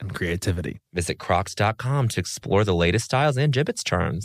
and creativity. Visit crocs.com to explore the latest styles and Jibbitz charms.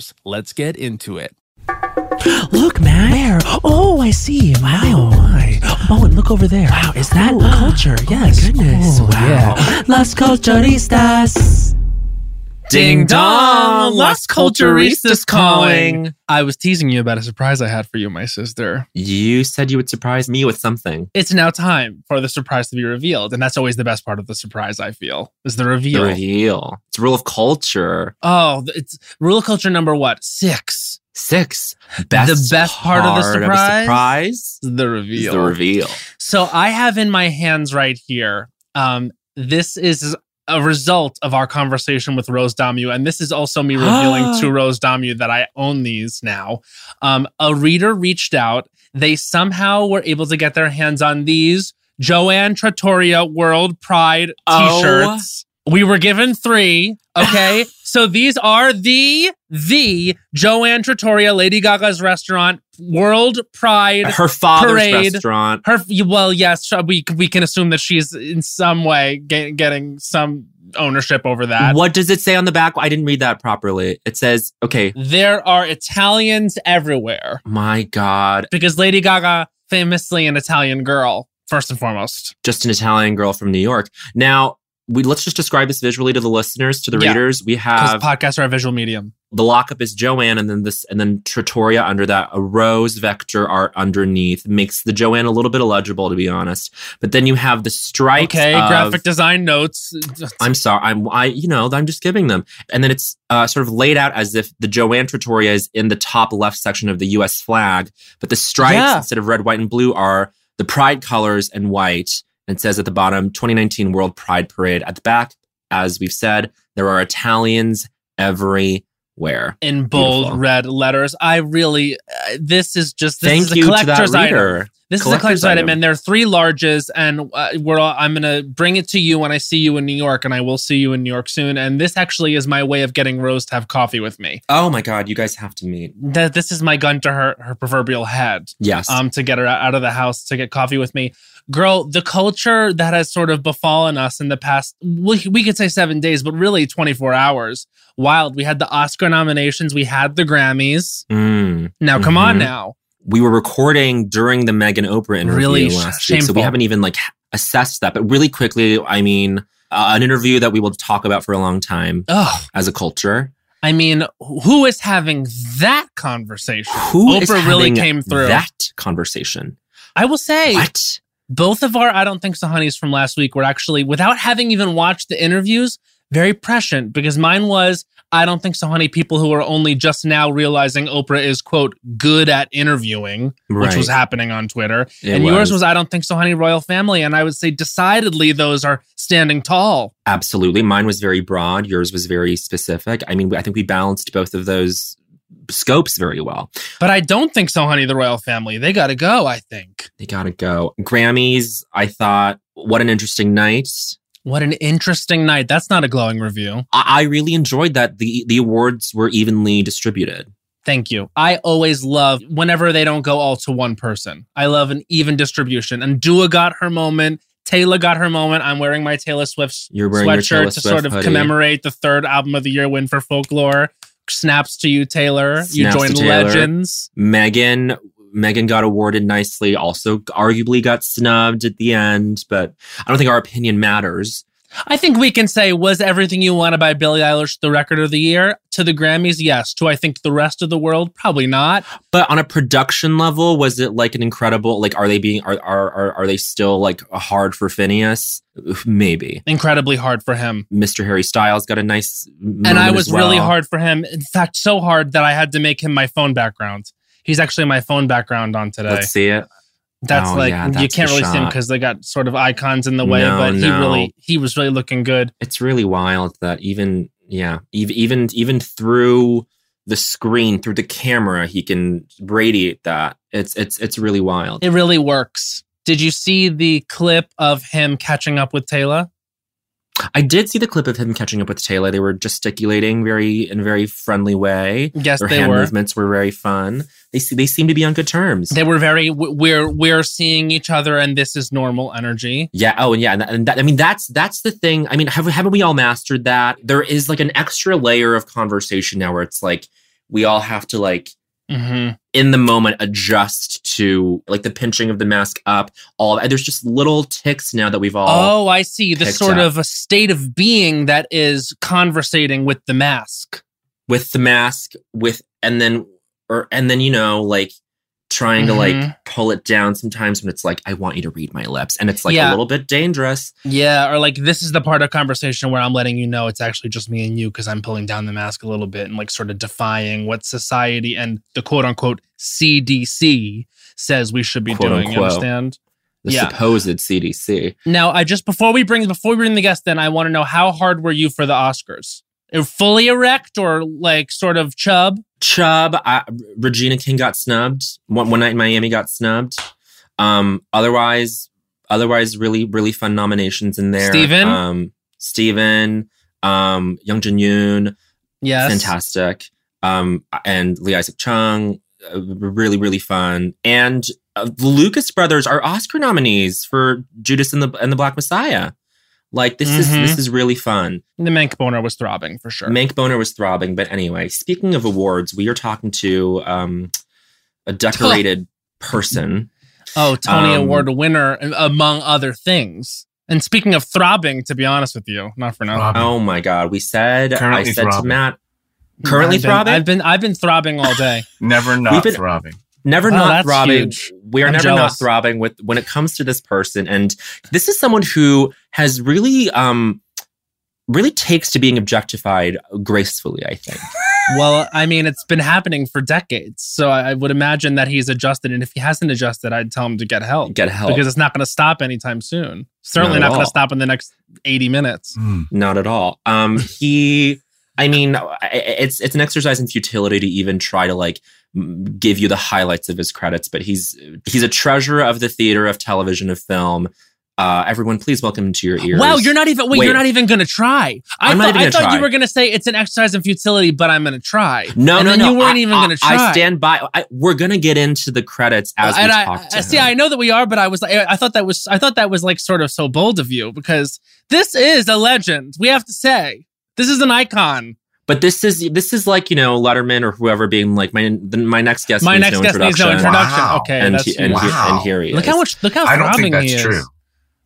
Let's get into it. Look, man. Where? Oh, I see. Wow. Oh, my. Oh, Bowen, look over there. Wow, is that oh, culture? Oh, yes. Oh, goodness. wow. Yeah. Las Culturistas. Ding dong! Las Culturistas calling. I was teasing you about a surprise I had for you, my sister. You said you would surprise me with something. It's now time for the surprise to be revealed, and that's always the best part of the surprise. I feel is the reveal. The reveal. It's rule of culture. Oh, it's rule of culture number what? Six. Six. Best the best part, of the surprise. Of surprise. The reveal. The reveal. So I have in my hands right here. Um, this is a result of our conversation with Rose Damu, and this is also me revealing to Rose Damu that I own these now. Um, a reader reached out. They somehow were able to get their hands on these Joanne Trattoria World Pride t-shirts. Oh. We were given three. Okay. so these are the the Joanne Trattoria, Lady Gaga's restaurant, World Pride. Her father's parade. restaurant. Her well, yes, uh, we we can assume that she's in some way get, getting some ownership over that. What does it say on the back? I didn't read that properly. It says, okay. There are Italians everywhere. My God. Because Lady Gaga, famously an Italian girl, first and foremost. Just an Italian girl from New York. Now, we let's just describe this visually to the listeners, to the yeah, readers. We have podcasts are a visual medium. The lockup is Joanne, and then this, and then Trattoria under that, a rose vector art underneath makes the Joanne a little bit illegible, to be honest. But then you have the stripes. Okay, of, graphic design notes. I'm sorry, I'm I you know I'm just giving them, and then it's uh, sort of laid out as if the Joanne Trattoria is in the top left section of the U.S. flag, but the stripes yeah. instead of red, white, and blue are the pride colors and white it says at the bottom 2019 World Pride Parade. At the back, as we've said, there are Italians everywhere. In bold Beautiful. red letters. I really, uh, this is just, this Thank is you a collector's to that reader. item. This is a collector's item, and there are three larges, and uh, we're all, I'm gonna bring it to you when I see you in New York, and I will see you in New York soon. And this actually is my way of getting Rose to have coffee with me. Oh my god, you guys have to meet. That this is my gun to her her proverbial head. Yes. Um, to get her out of the house to get coffee with me girl, the culture that has sort of befallen us in the past, we, we could say seven days, but really 24 hours. Wild. We had the Oscar nominations, we had the Grammys. Mm. Now, come mm-hmm. on now. We were recording during the Meghan Oprah interview really last shameful. week, so we haven't even like assessed that. But really quickly, I mean, uh, an interview that we will talk about for a long time Ugh. as a culture. I mean, who is having that conversation? Who Oprah really came through that conversation? I will say, what Both of our I don't think so honeys from last week were actually, without having even watched the interviews, very prescient because mine was I don't think so, honey. People who are only just now realizing Oprah is, quote, good at interviewing, right. which was happening on Twitter. It and was. yours was, I don't think so, honey, royal family. And I would say decidedly those are standing tall. Absolutely. Mine was very broad. Yours was very specific. I mean, I think we balanced both of those scopes very well. But I don't think so, honey, the royal family. They got to go, I think. They got to go. Grammys, I thought, what an interesting night. What an interesting night. That's not a glowing review. I, I really enjoyed that the the awards were evenly distributed. Thank you. I always love whenever they don't go all to one person. I love an even distribution. And Dua got her moment. Taylor got her moment. I'm wearing my Taylor Swift sweatshirt Taylor to Swift sort of hoodie. commemorate the third album of the year win for folklore. Snaps to you, Taylor. Snaps you joined Legends. Megan Megan got awarded nicely, also arguably got snubbed at the end, but I don't think our opinion matters. I think we can say, was Everything You Wanted by Billie Eilish the record of the year? To the Grammys, yes. To I think the rest of the world, probably not. But on a production level, was it like an incredible, like, are they being, are, are, are, are they still like hard for Finneas? Maybe. Incredibly hard for him. Mr. Harry Styles got a nice. And I was well. really hard for him. In fact, so hard that I had to make him my phone background. He's actually my phone background on today. Let's see it. That's oh, like yeah, that's you can't really shot. see him because they got sort of icons in the way, no, but he no. really he was really looking good. It's really wild that even yeah, even even through the screen, through the camera, he can radiate that. It's it's it's really wild. It really works. Did you see the clip of him catching up with Taylor? I did see the clip of him catching up with Taylor. They were gesticulating very in a very friendly way. Yes, Their they hand were. movements were very fun. They they seem to be on good terms. They were very we're we're seeing each other, and this is normal energy. Yeah. Oh, and yeah, and, and that, I mean that's that's the thing. I mean, have haven't we all mastered that? There is like an extra layer of conversation now where it's like we all have to like mm-hmm. in the moment adjust to like the pinching of the mask up. All there's just little ticks now that we've all. Oh, I see. The sort up. of a state of being that is conversating with the mask. With the mask, with and then or and then you know like trying mm-hmm. to like mm-hmm. pull it down sometimes when it's like i want you to read my lips and it's like yeah. a little bit dangerous yeah or like this is the part of conversation where i'm letting you know it's actually just me and you because i'm pulling down the mask a little bit and like sort of defying what society and the quote unquote cdc says we should be quote doing unquote. you understand the yeah. supposed cdc now i just before we bring before we bring the guest in i want to know how hard were you for the oscars fully erect or like sort of chub Chub, I, Regina King got snubbed. One, one night in Miami got snubbed. Um, otherwise, otherwise, really, really fun nominations in there. Steven, um, Steven, um, Young Jin Yoon, yes, fantastic. Um, and Lee Isaac Chung, uh, really, really fun. And uh, the Lucas brothers are Oscar nominees for Judas and the and the Black Messiah. Like this mm-hmm. is this mm-hmm. is really fun. The Mank boner was throbbing for sure. Mank boner was throbbing, but anyway, speaking of awards, we are talking to um, a decorated person. Oh, Tony um, Award winner, among other things. And speaking of throbbing, to be honest with you, not for now. Oh my god, we said currently I said throbbing. to Matt, currently I've been, throbbing. I've been I've been throbbing all day. Never not been, throbbing. Never oh, not throbbing. Huge. We are I'm never jealous. not throbbing with when it comes to this person. And this is someone who has really um really takes to being objectified gracefully, I think. well, I mean, it's been happening for decades. So I would imagine that he's adjusted. And if he hasn't adjusted, I'd tell him to get help. Get help. Because it's not going to stop anytime soon. Certainly not, not going to stop in the next 80 minutes. Mm. Not at all. Um, he, I mean, it's it's an exercise in futility to even try to like give you the highlights of his credits, but he's he's a treasure of the theater, of television, of film. Uh, everyone, please welcome him to your ears. Wow, you're not even wait, wait. you're not even gonna try. I I'm thought, I thought try. you were gonna say it's an exercise in futility, but I'm gonna try. No, and no, no. You weren't I, even gonna try. I stand by. I, we're gonna get into the credits as and we I, talk to See, him. I know that we are, but I was like, I thought that was, I thought that was like sort of so bold of you because this is a legend. We have to say, this is an icon. But this is this is like you know Letterman or whoever being like my my next guest. My next no guest needs no introduction. Wow. Okay, and, he, and, wow. he, and here he look how much look how I don't think that's true.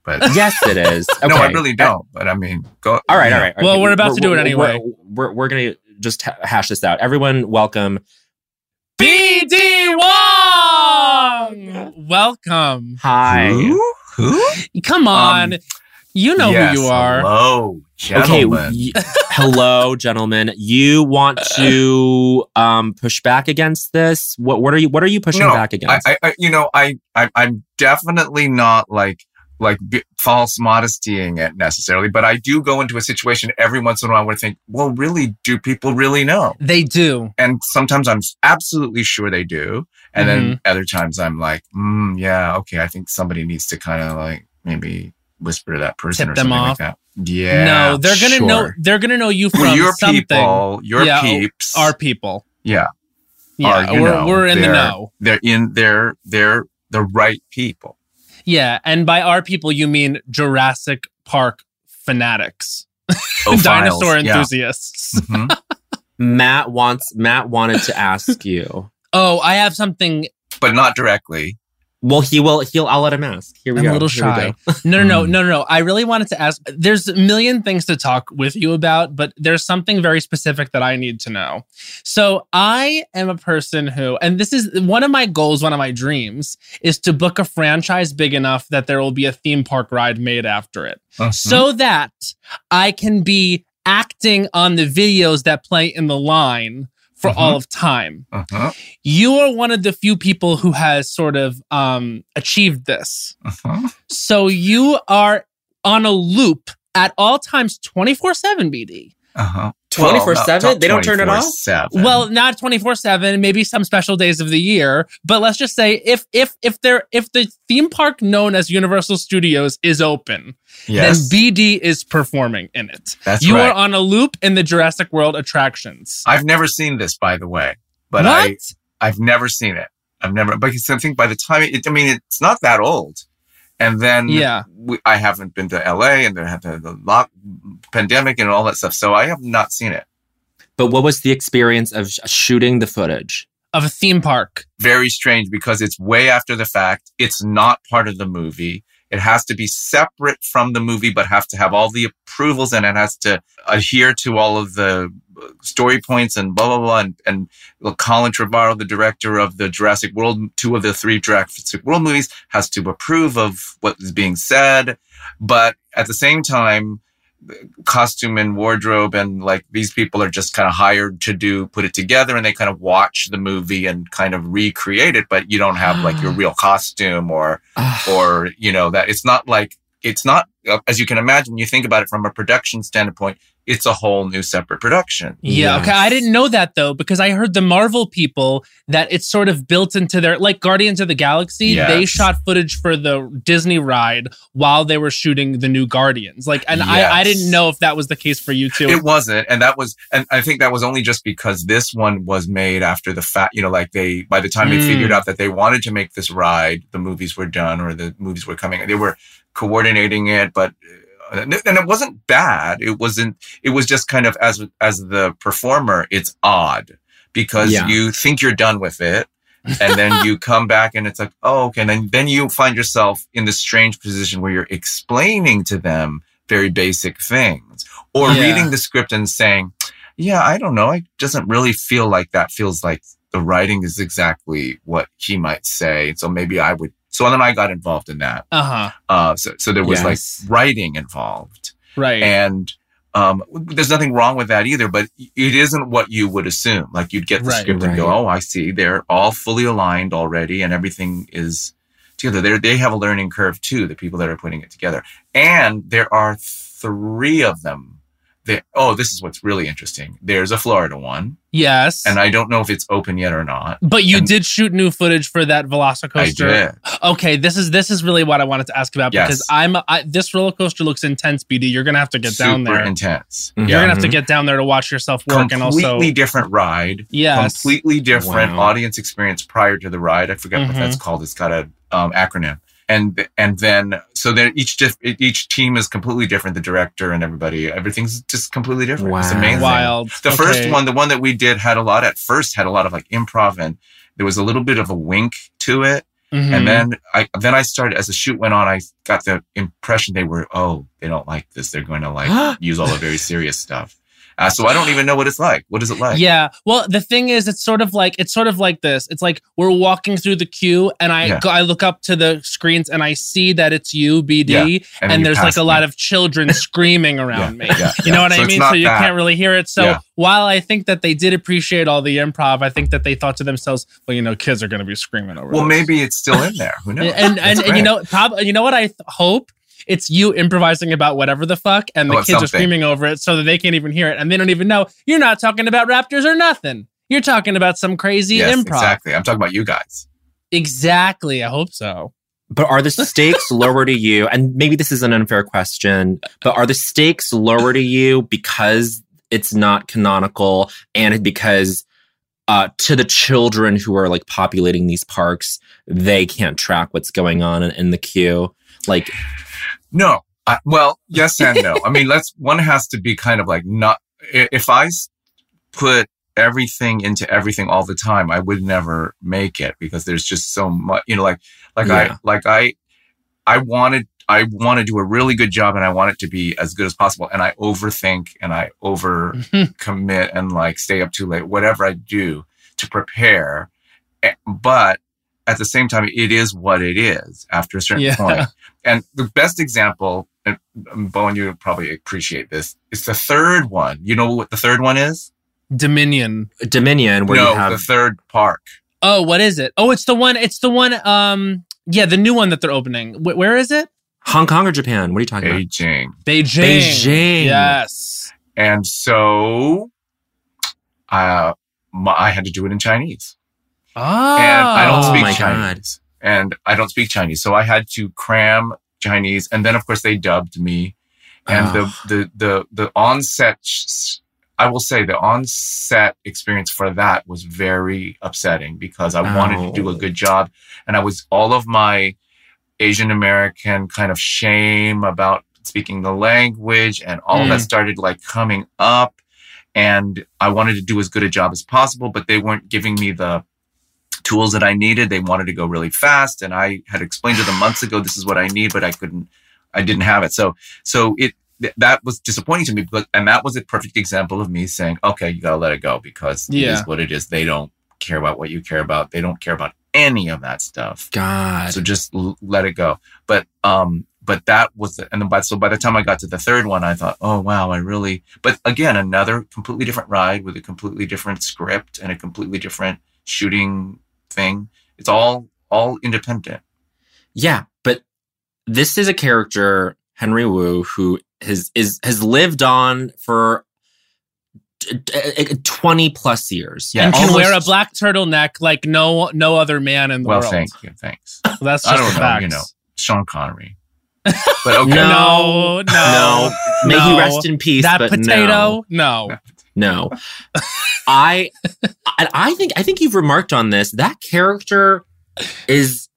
But yes, it is. Okay. no, I really don't. But I mean, go. All right, all right. Well, we're about we're, to do it anyway. We're, we're, we're gonna just hash this out. Everyone, welcome. BD Wong. Welcome. Hi. Who? Come on. Um, you know yes, who you are. Hello, gentlemen. Okay, y- hello, gentlemen. You want to um, push back against this? What what are you what are you pushing no, back against? I, I, you know, I, I I'm definitely not like like b- false modestying it necessarily, but I do go into a situation every once in a while where I think, well, really, do people really know? They do. And sometimes I'm absolutely sure they do. And mm-hmm. then other times I'm like, mm, yeah, okay, I think somebody needs to kind of like maybe whisper to that person Tip or something off. like that. Yeah. No, they're gonna sure. know they're gonna know you from well, your something. people, your yeah, peeps. Our people. Yeah. Yeah, are, we're, know, we're in the know. They're in they're they're the right people. Yeah, and by our people you mean Jurassic Park fanatics. Oh, Dinosaur enthusiasts. Yeah. Mm-hmm. Matt wants Matt wanted to ask you. oh, I have something but not directly. Well, he will. He'll. I'll let him ask. Here we I'm go. a little shy. no, no, no, no, no. I really wanted to ask. There's a million things to talk with you about, but there's something very specific that I need to know. So I am a person who, and this is one of my goals, one of my dreams, is to book a franchise big enough that there will be a theme park ride made after it, uh-huh. so that I can be acting on the videos that play in the line for uh-huh. all of time. Uh-huh. You are one of the few people who has sort of um, achieved this. Uh-huh. So you are on a loop at all times 24 7 BD. Uh-huh. 24 7? They don't turn it off? Well, not 24 7, maybe some special days of the year. But let's just say if if if there if the theme park known as Universal Studios is open, yes. then BD is performing in it. That's you right. are on a loop in the Jurassic World attractions. I've never seen this, by the way. But what? I I've never seen it. I've never because I think by the time it, I mean it's not that old. And then yeah. We, I haven't been to LA and there had the, the lock, pandemic and all that stuff. So I have not seen it. But what was the experience of shooting the footage? Of a theme park. Very strange because it's way after the fact. It's not part of the movie. It has to be separate from the movie, but have to have all the approvals and it has to adhere to all of the story points and blah blah blah. And, and Colin Trevorrow, the director of the Jurassic World, two of the three Jurassic World movies, has to approve of what is being said. But at the same time, costume and wardrobe and like these people are just kind of hired to do put it together and they kind of watch the movie and kind of recreate it but you don't have like your ah. real costume or ah. or you know that it's not like it's not as you can imagine you think about it from a production standpoint it's a whole new separate production. Yeah. Yes. Okay. I didn't know that though, because I heard the Marvel people that it's sort of built into their, like Guardians of the Galaxy, yes. they shot footage for the Disney ride while they were shooting the new Guardians. Like, and yes. I, I didn't know if that was the case for you too. It wasn't. And that was, and I think that was only just because this one was made after the fact, you know, like they, by the time mm. they figured mm. out that they wanted to make this ride, the movies were done or the movies were coming, they were coordinating it, but uh, and it wasn't bad. It wasn't. It was just kind of as as the performer, it's odd because yeah. you think you're done with it, and then you come back and it's like, oh, okay. And then then you find yourself in this strange position where you're explaining to them very basic things, or yeah. reading the script and saying, yeah, I don't know. It doesn't really feel like that. Feels like the writing is exactly what he might say. So maybe I would so then I got involved in that. Uh-huh. Uh, so, so there was yes. like writing involved. Right. And um, there's nothing wrong with that either, but it isn't what you would assume. Like you'd get the right, script right. and go, oh, I see. They're all fully aligned already and everything is together. They they have a learning curve too, the people that are putting it together. And there are three of them they, oh, this is what's really interesting. There's a Florida one. Yes. And I don't know if it's open yet or not. But you and did shoot new footage for that Velocicoaster. I did. Okay, this is this is really what I wanted to ask about yes. because I'm I, this roller coaster looks intense, BD. You're gonna have to get Super down there. intense. Mm-hmm. You're gonna have to get down there to watch yourself work completely and also completely different ride. Yes. Completely different wow. audience experience prior to the ride. I forget mm-hmm. what that's called. It's got a um, acronym and and then so then each diff, each team is completely different. The director and everybody, everything's just completely different. Wow. It's amazing. Wild. The okay. first one, the one that we did, had a lot at first had a lot of like improv and there was a little bit of a wink to it. Mm-hmm. And then I then I started as the shoot went on, I got the impression they were oh they don't like this. They're going to like use all the very serious stuff. Uh, so I don't even know what it's like. What is it like? Yeah. Well, the thing is, it's sort of like it's sort of like this. It's like we're walking through the queue, and I Yeah. go, I look up to the screens, and I see that it's you, BD, Yeah. and, And there's like a lot of children screaming around me. Yeah, You know what So I mean? So you that. can't really hear it. So while I think that they did appreciate all the improv, I think that they thought to themselves, well, you know, kids are going to be screaming over. Well, this. maybe it's still in there. Who knows? and and, and you know, probably you know what I th- hope. It's you improvising about whatever the fuck, and the About kids are screaming over it so that they can't even hear it, and they don't even know you're not talking about raptors or nothing. You're talking about some crazy yes, improv. exactly. I'm talking about you guys. Exactly. I hope so. But are the stakes lower to you? And maybe this is an unfair question, but are the stakes lower to you because it's not canonical and because uh, to the children who are like populating these parks, they can't track what's going on in, in the queue? Like, No. I, well, yes and no. I mean, let's, one has to be kind of like not, if I put everything into everything all the time, I would never make it because there's just so much, you know, like, like Yeah. I, like I, I wanted, I want to do a really good job and I want it to be as good as possible. And I overthink and I over commit and like stay up too late, whatever I do to prepare. Eh, But at the same time, it is what it is after a certain Yeah. point. And the best example, and um, Bowen, you probably appreciate this, is the third one. You know what the third one is? Dominion. Dominion, where no, you have the third park. Oh, what is it? Oh, it's the one. It's the one. Um, yeah, the new one that they're opening. Wh- where is it? Hong Kong or Japan? What are you talking about? Beijing. Beijing. Beijing. Yes. And so uh, my, I had to do it in Chinese. Oh. and I don't Oh speak my God. Chinese. And I don't speak Chinese. So I had to cram Chinese. And then, of course, they dubbed me. And Oh. the, the, the, the onset, I will say the onset experience for that was very upsetting because I wanted to do a Oh. good job. And I was all of my Asian American kind of shame about speaking the language and all of that Mm. started like coming up. And I wanted to do as good a job as possible, but they weren't giving me the tools that I needed. They wanted to go really fast. And I had explained to them months ago, this is what I need, but I couldn't, I didn't have it. So, so it, th- that was disappointing to me, but, and that was a perfect example of me saying, okay, you got to let it go because it Yeah. is what it is. They don't care about what you care about. They don't care about any of that stuff. God. So just l- let it go. But, um, but that was, the, and then by, so by the time I got to the third one, I thought, oh, wow, I really, but again, another completely different ride with a completely different script and a completely different shooting thing. It's all, all independent. Yeah, but this is a character, Henry Wu, who has is has lived on for t- t- twenty plus years. Yeah, and can wear a black turtleneck like no no other man in the well, world. thank you. Thanks. That's just I don't the know, facts. you know. Sean Connery. But okay. No, no, No. May he rest in peace. That but potato, no. No, no. I, I, think I think you've remarked on this. That character is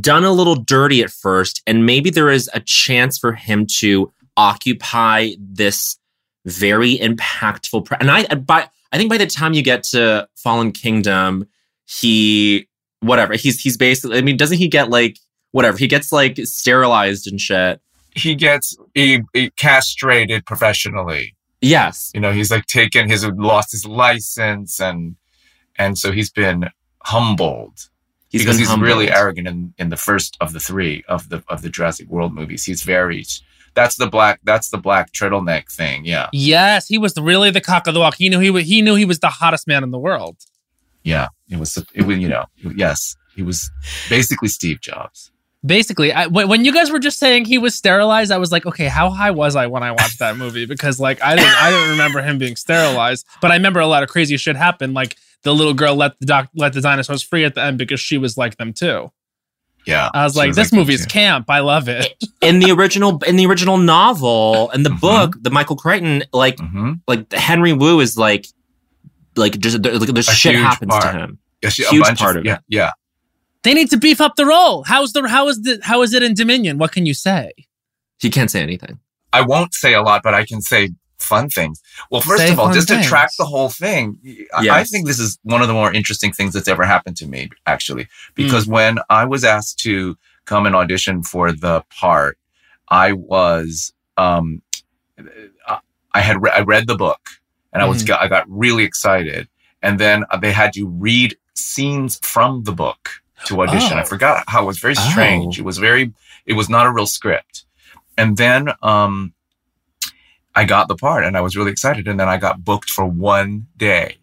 done a little dirty at first, and maybe there is a chance for him to occupy this very impactful. Pre- and I, by I think by the time you get to Fallen Kingdom, he whatever he's he's basically. I mean, doesn't he get like whatever he gets like sterilized and shit? He gets he, he castrated professionally. Yes, You know, he's like taken his lost his license and and so he's been humbled he's because been he's really arrogant in, in the first of the three of the of the Jurassic World movies. He's very that's the black that's the black turtleneck thing. Yeah. Yes, he was really the cock of the walk. He knew he was, he knew he was the hottest man in the world. Yeah. It was it was you know, yes. He was basically Steve Jobs. Basically, I, when, when you guys were just saying he was sterilized, I was like, okay, how high was I when I watched that movie? Because like I didn't I didn't remember him being sterilized, but I remember a lot of crazy shit happened. Like the little girl let the doc let the dinosaurs free at the end because she was like them too. Yeah. I was She like, this that movie's camp. I love it. in the original in the original novel and the Mhm. book, the Michael Crichton, like Mhm. like Henry Wu is like like just there- like there's A shit happens part. to him. Yeah, she- Huge a bunch part of, of yeah, it. yeah. They need to beef up the role. How's the how is the how is it in Dominion? What can you say? He can't say anything. I won't say a lot, but I can say fun things. Well, first Say of all, fun just to track the whole thing, I- I think this is one of the more interesting things that's ever happened to me, actually. Hmm. Because when I was asked to come and audition for the part, I was, um, I had re- I read the book and I was I got really excited. And then uh, they had you read scenes from the book to audition. I Oh. forgot how it was very strange. It was very it was not a real script. And then um I got the part and I was really excited. And then I got booked for one day.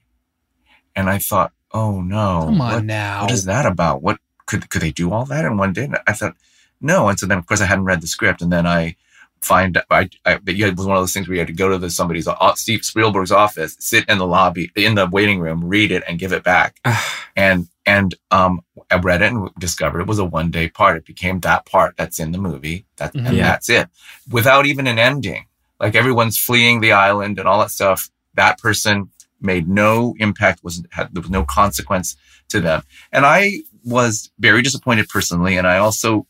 And I thought, oh no. Come on what- now. what is that about? What could could they do all that in one day? And I thought, no. And so then, of course, I hadn't read the script, and then I find I, I had- it was one of those things where you had to go to the somebody's uh, Steve Spielberg's office, sit in the lobby in the waiting room, read it, and give it back. and and um, I read it and discovered it was a one day part. It became that part that's in the movie. That and Yeah. that's it, without even an ending. Like everyone's fleeing the island and all that stuff. That person made no impact. Was had there was no consequence to them, and I was very disappointed personally. And I also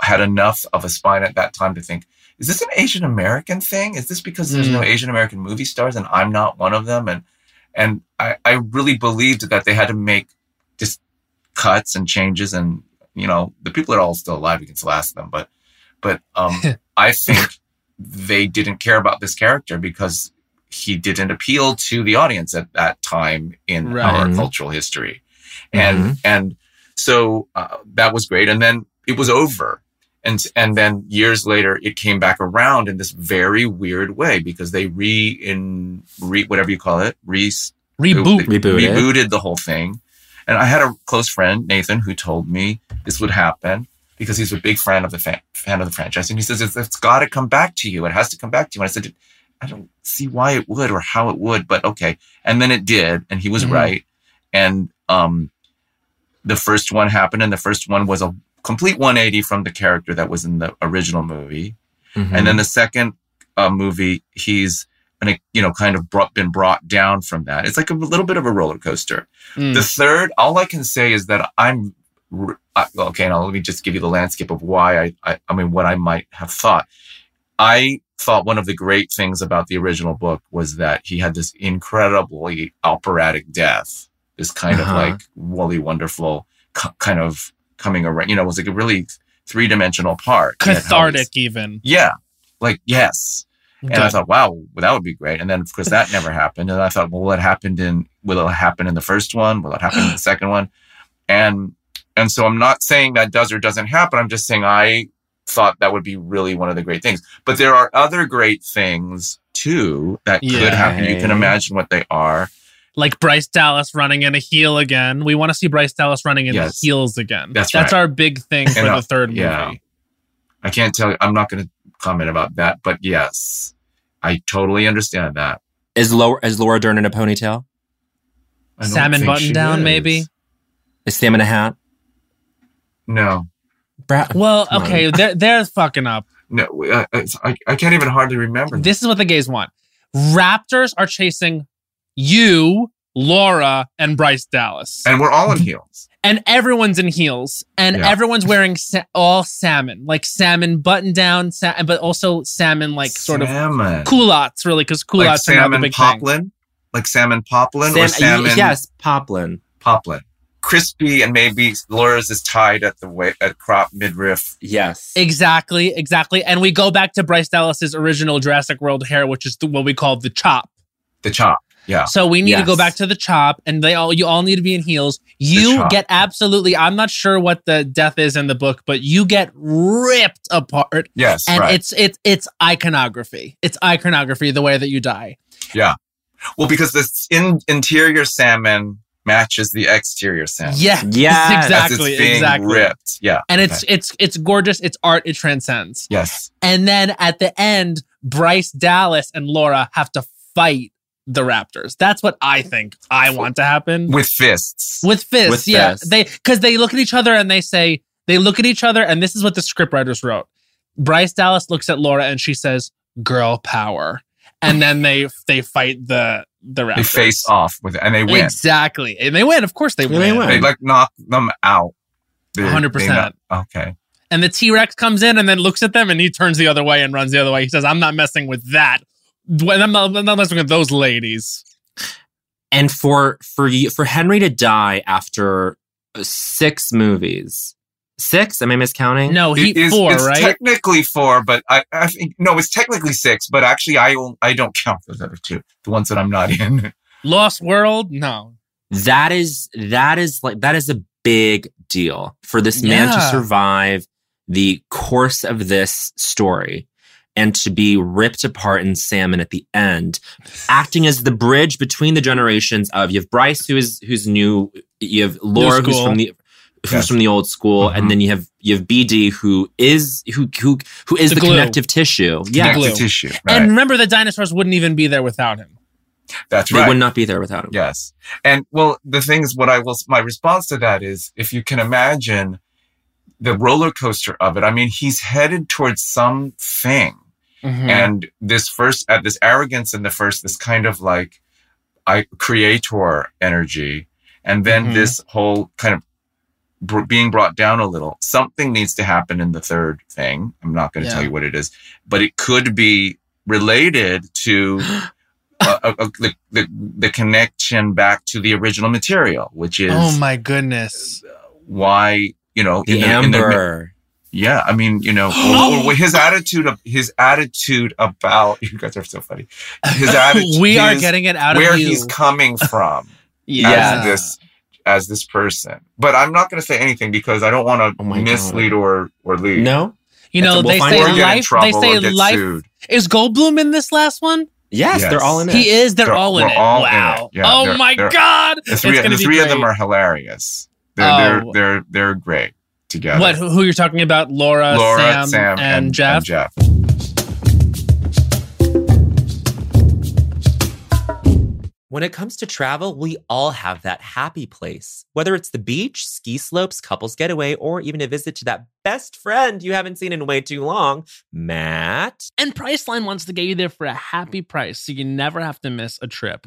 had enough of a spine at that time to think, is this an Asian American thing? Is this because there's no Asian American movie stars and I'm not one of them? And and I, I really believed that they had to make just cuts and changes and you know the people are all still alive you can still ask them but but um i think they didn't care about this character because he didn't appeal to the audience at that time in our cultural history. And and so uh, that was great. And then it was over and and then years later it came back around in this very weird way because they re in re whatever you call it re Reboot. Rebooted. rebooted the whole thing. And I had a close friend, Nathan, who told me this would happen because he's a big fan of the fan, fan of the franchise. And he says, it's, it's got to come back to you. It has to come back to you. And I said, I don't see why it would or how it would, but okay. And then it did. And he was Mhm. right. And, um, the first one happened and the first one was a complete 180 from the character that was in the original movie. Mhm. And then the second uh, movie, he's been, you know, kind of brought, been brought down from that. It's like a little bit of a roller coaster. Mm. The third, all I can say is that I'm I- okay. Now let me just give you the landscape of why I, I, I mean, what I might have thought. I thought one of the great things about the original book was that he had this incredibly operatic death, this kind Uh-huh. of like woolly, wonderful kind of coming around. You know, it was like a really three dimensional part. Cathartic, even. Yeah, like yes. And I thought, wow, well, that would be great. And then, of course, that never happened. And I thought, well, what happened in? Will it happen in the first one? Will it happen in the second one? And and so I'm not saying that does or doesn't happen. I'm just saying I thought that would be really one of the great things. But there are other great things too that could happen. You can imagine what they are. Like Bryce Dallas running in a heel again. We want to see Bryce Dallas running in Yes. heels again. That's That's right. our big thing for And, the third movie. yeah. I can't tell you. I'm not going to comment about that. But yes, I totally understand that. is Laura is Laura Dern in a ponytail? I don't Salmon button down, is. maybe. Is Sam in a hat? No. Bra- Well, okay, they're, they're fucking up. No, uh, it's- I, I can't even hardly remember. This is what the gays want. Raptors are chasing you, Laura, and Bryce Dallas. and we're all in heels. and everyone's in heels and Yeah. everyone's wearing sa- all salmon like salmon button down sa- but also salmon like sort of salmon. culottes really because culottes like are not the salmon big thing poplin, like salmon poplin or salmon yes, Poplin. poplin. Crispy and maybe Laura's is tied at the way at crop midriff. Yes. exactly exactly and we go back to bryce dallas's original jurassic world hair which is the, what we call the chop The chop. Yeah. so we need to go back to the chop and they all you all need to be in heels you get absolutely i'm not sure what the death is in the book but you get ripped apart Yes. and right. it's it's it's iconography it's iconography the way that you die Yeah. well, because the in, interior salmon matches the exterior salmon. Yeah, Yes. As exactly, it's being exactly. ripped. Yeah. And it's Okay. it's it's gorgeous. It's art. It transcends. yes. And then at the end, Bryce Dallas and Laura have to fight the Raptors. That's what I think I want to happen With fists. with fists. With yeah, fists. they because they look at each other and they say they look at each other, and this is what the scriptwriters wrote. Bryce Dallas looks at Laura and she says, "Girl power," and then they they fight the the Raptors. they face off with it and they win. Exactly, and they win. Of course, they Yeah, win. they win. They like knock them out. They- 100%. they Okay. And the T Rex comes in and then looks at them and he turns the other way and runs the other way. He says, I'm not messing with that. When I'm not, I'm not messing with those ladies. and for for for Henry to die after uh, six movies, six? Am I miscounting? No, Heat It is- four, it's right? technically four, but I, I think no, it's technically six. But actually, I don't- I don't count those other two, the ones that I'm not in. Lost World? No. That is that is like that is a big deal for this man to survive the course of this story and to be ripped apart in salmon at the end, acting as the bridge between the generations of you have Bryce who is who's new, you have Laura who's from the who's Yes. from the old school, Mhm. and then you have you have BD who is who who who is The the, connective tissue. Yeah, glue. Connective tissue. Right. And remember, the dinosaurs wouldn't even be there without him. That's they right. They would not be there without him. Yes. And well, the thing is, what I will, my response to that is if you can imagine the roller coaster of it, I mean, he's headed towards something. Mhm. And this first, at this arrogance in the first, this kind of like, I creator energy. And then Mhm. this whole kind of br- being brought down a little. Something needs to happen in the third thing. I'm not going to Yeah. tell you what it is, but it could be related to uh, uh, uh, the, the the connection back to the original material, which is oh my goodness. why you know The in in amber. yeah, I mean you know, or, or his attitude of his attitude about you guys are so funny. His attitude, we are his- getting it out where of you. he's coming from yeah. as this as this person. But I'm not going to say anything because I don't want Oh to my mislead or or lead. no. You know, We'll they say out. or get life. They say life. sued. Is Goldblum in this last one? Yes, Yes. they're all in it. He is. They're, They're- all in it. all in wow. it. Yeah, oh my god. The three, it's the be three of them are hilarious. They're Oh. they're they're they're great together. What? Who, who you're talking about? Laura, Laura, Sam, and, Jeff. Jeff. When it comes to travel, we all have that happy place. Whether it's the beach, ski slopes, couples getaway, or even a visit to that best friend you haven't seen in way too long, Matt. And Priceline wants to get you there for a happy price so you never have to miss a trip.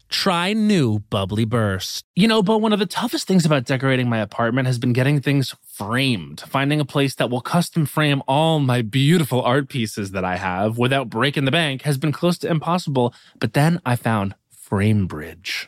try new Bubbly Burst. You know, but one of the toughest things about decorating my apartment has been getting things framed. Finding a place that will custom frame all my beautiful art pieces that I have without breaking the bank has been close to impossible. But then I found FrameBridge.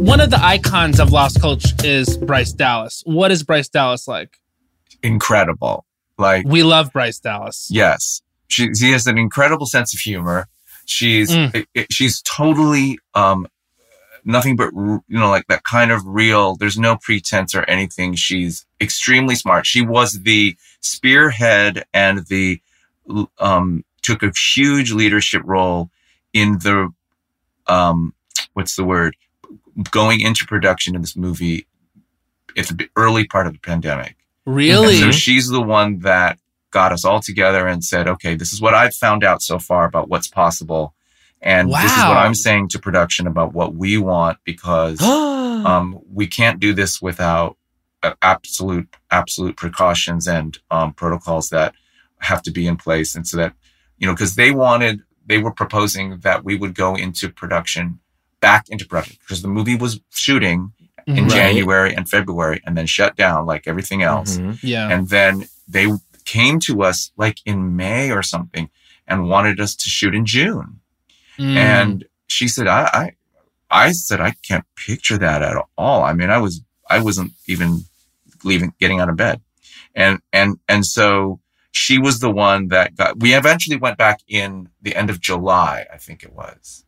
One of the icons of Lost Culture is Bryce Dallas. What is Bryce Dallas like? Incredible. Like we love Bryce Dallas. Yes. She, she has an incredible sense of humor. She's mm. she's totally um nothing but you know like that kind of real there's no pretense or anything she's extremely smart she was the spearhead and the um took a huge leadership role in the um what's the word going into production in this movie at the early part of the pandemic really and so she's the one that got us all together and said okay this is what i've found out so far about what's possible and wow. this is what I'm saying to production about what we want because um, we can't do this without uh, absolute absolute precautions and um, protocols that have to be in place. And so that you know, because they wanted, they were proposing that we would go into production, back into production, because the movie was shooting in right. January and February, and then shut down like everything else. Mm-hmm. Yeah, and then they came to us like in May or something and wanted us to shoot in June. Mm. And she said, I, I, I said, I can't picture that at all. I mean, I was, I wasn't even leaving, getting out of bed. And, and, and so she was the one that got, we eventually went back in the end of July, I think it was.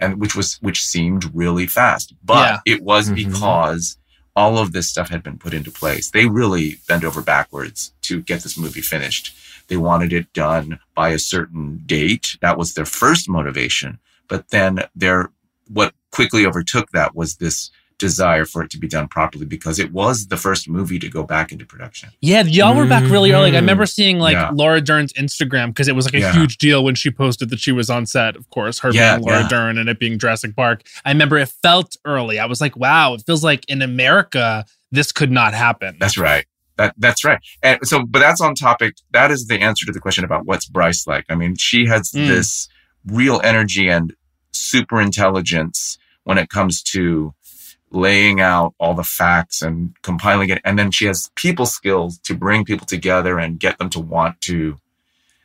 And which was, which seemed really fast, but yeah. it was mm-hmm. because all of this stuff had been put into place. They really bent over backwards to get this movie finished. They wanted it done by a certain date. That was their first motivation. But then their, what quickly overtook that was this desire for it to be done properly because it was the first movie to go back into production. Yeah, y'all were back really early. I remember mm-hmm. seeing like yeah. Laura Dern's Instagram because it was like a yeah. huge deal when she posted that she was on set, of course, her yeah, being Laura Dern and it being Jurassic Park. I remember it felt early. I was like, wow, it feels like in America, this could not happen. That's right. That that's right. And so, but that's on topic. That is the answer to the question about what's Bryce like. I mean, she has mm. this real energy and super intelligence when it comes to laying out all the facts and compiling it. And then she has people skills to bring people together and get them to want to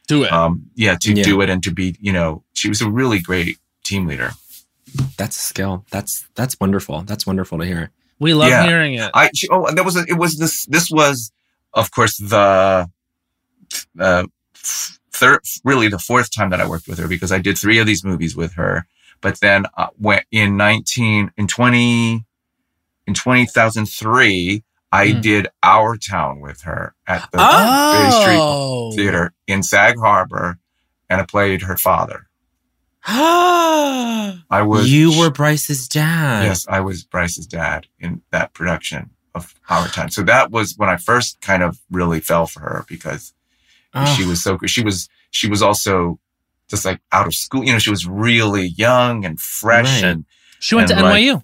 do it. Um, yeah, to yeah. do it and to be, you know, she was a really great team leader. That's a skill. That's that's wonderful. That's wonderful to hear. We love yeah. hearing it. I oh, there was a, it was this this was of course the uh, third really the fourth time that I worked with her because I did three of these movies with her. But then uh, when in 19 in 20 in 2003 I mm. did Our Town with her at the oh. Bay Street Theater in Sag Harbor and I played her father. I was. You were Bryce's dad. Yes, I was Bryce's dad in that production of Our Town. So that was when I first kind of really fell for her because oh. she was so good. She was she was also just like out of school. You know, she was really young and fresh right. and she went and to like, NYU.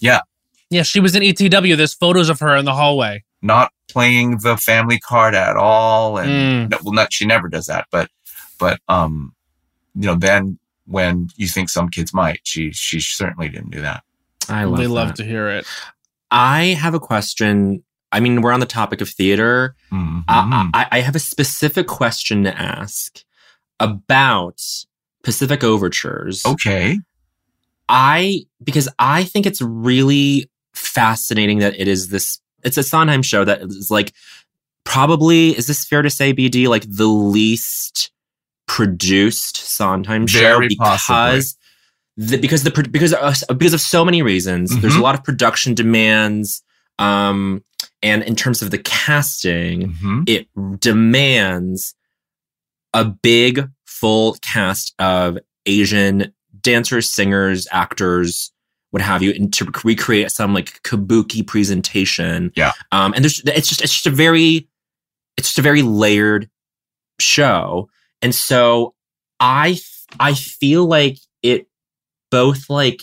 Yeah. Yeah, she was in ETW. There's photos of her in the hallway. Not playing the family card at all. And mm. no, well not she never does that, but but um you know, then when you think some kids might. She she certainly didn't do that. I love. They love to hear it. I have a question. I mean, we're on the topic of theater. Mm-hmm. I, I have a specific question to ask about Pacific Overtures. Okay. I because I think it's really fascinating that it is this. It's a Sondheim show that is like probably is this fair to say BD like the least produced Sondheim show Very because possibly. the, because the because of, because of so many reasons. Mm-hmm. There's a lot of production demands. Um, and in terms of the casting, mm-hmm. it demands a big full cast of Asian dancers, singers, actors, what have you, and to recreate some like kabuki presentation. Yeah. Um, and there's it's just it's just a very it's just a very layered show. And so I I feel like it both like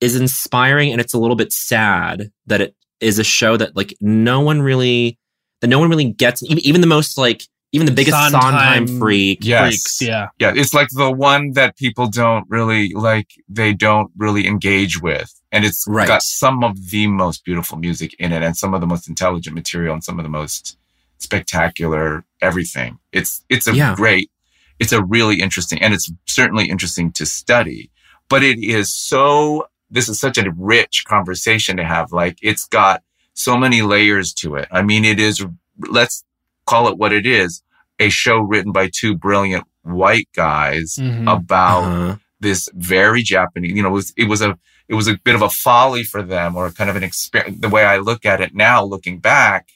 is inspiring and it's a little bit sad that it is a show that like no one really that no one really gets even, even the most like even the biggest Sondheim, Sondheim freak yes. freaks yeah yeah it's like the one that people don't really like they don't really engage with and it's right. got some of the most beautiful music in it and some of the most intelligent material and some of the most spectacular everything it's it's a yeah. great it's a really interesting and it's certainly interesting to study but it is so this is such a rich conversation to have like it's got so many layers to it i mean it is let's call it what it is a show written by two brilliant white guys mm-hmm. about uh-huh. this very japanese you know it was, it was a it was a bit of a folly for them or kind of an experience the way i look at it now looking back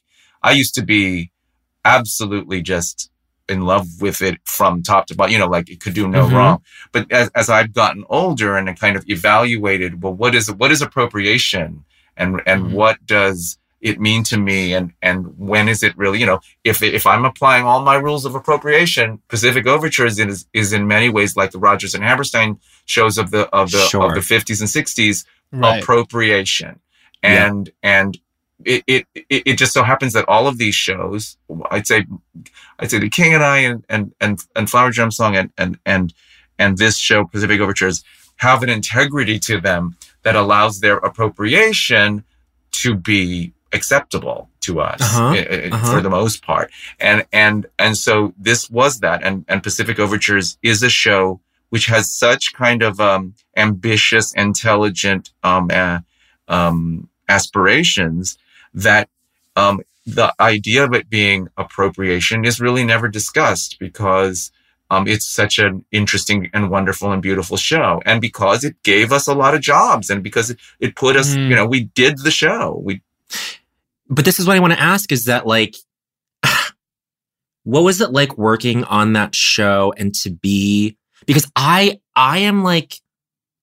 i used to be absolutely just in love with it from top to bottom, you know, like it could do no mm-hmm. wrong. But as, as I've gotten older and I kind of evaluated, well, what is, what is appropriation and, and mm-hmm. what does it mean to me? And, and when is it really, you know, if, if I'm applying all my rules of appropriation, Pacific Overtures is, is in many ways like the Rodgers and Hammerstein shows of the, of the, sure. of the fifties and sixties right. appropriation. And, yeah. and it, it, it just so happens that all of these shows, I'd say, I'd say The King and I and, and, and, and Flower Drum Song and, and, and, and this show, Pacific Overtures, have an integrity to them that allows their appropriation to be acceptable to us uh-huh, uh-huh. for the most part. And, and, and so this was that. And, and Pacific Overtures is a show which has such kind of, um, ambitious, intelligent, um, uh, um, aspirations that um, the idea of it being appropriation is really never discussed because um, it's such an interesting and wonderful and beautiful show. And because it gave us a lot of jobs and because it, it put us, mm. you know, we did the show. We, but this is what I want to ask is that like, what was it like working on that show and to be, because I, I am like,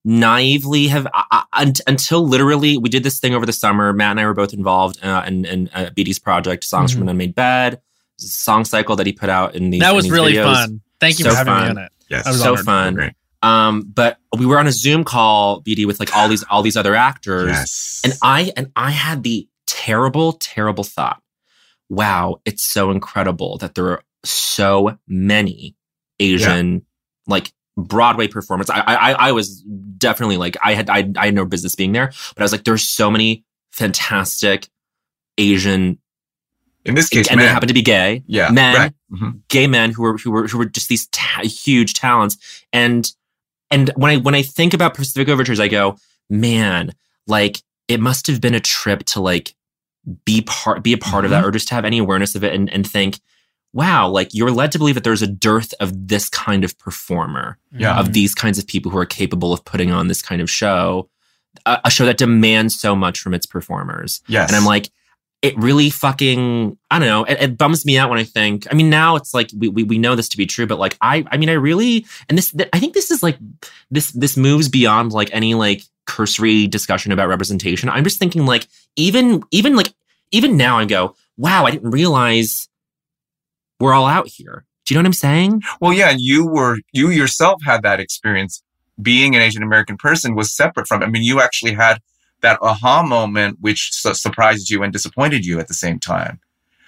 naively have uh, until literally we did this thing over the summer. Matt and I were both involved uh, in, in uh, BD's project, Songs mm-hmm. from an Unmade Bed, song cycle that he put out in these. That was these really videos. fun. Thank you so for having fun. me on it. Yes, so fun. Um, but we were on a Zoom call, BD, with like all these all these other actors, yes. and I and I had the terrible, terrible thought. Wow, it's so incredible that there are so many Asian yeah. like Broadway performance. I, I I was definitely like I had I, I had no business being there, but I was like, there's so many fantastic Asian. In this case, and men. they happen to be gay. Yeah, men, right. mm-hmm. gay men who were who were who were just these ta- huge talents. And and when I when I think about Pacific Overtures, I go, man, like it must have been a trip to like be part be a part mm-hmm. of that, mm-hmm. or just to have any awareness of it, and and think wow, like you're led to believe that there's a dearth of this kind of performer, yeah. of these kinds of people who are capable of putting on this kind of show, a, a show that demands so much from its performers. Yes. And I'm like, it really fucking, I don't know, it, it, bums me out when I think, I mean, now it's like, we, we, we know this to be true, but like, I, I mean, I really, and this, I think this is like, this, this moves beyond like any like cursory discussion about representation. I'm just thinking like, even, even like, even now I go, wow, I didn't realize we're all out here. Do you know what I'm saying? Well, yeah. And you were, you yourself had that experience being an Asian American person was separate from, I mean, you actually had that aha moment, which su- surprised you and disappointed you at the same time.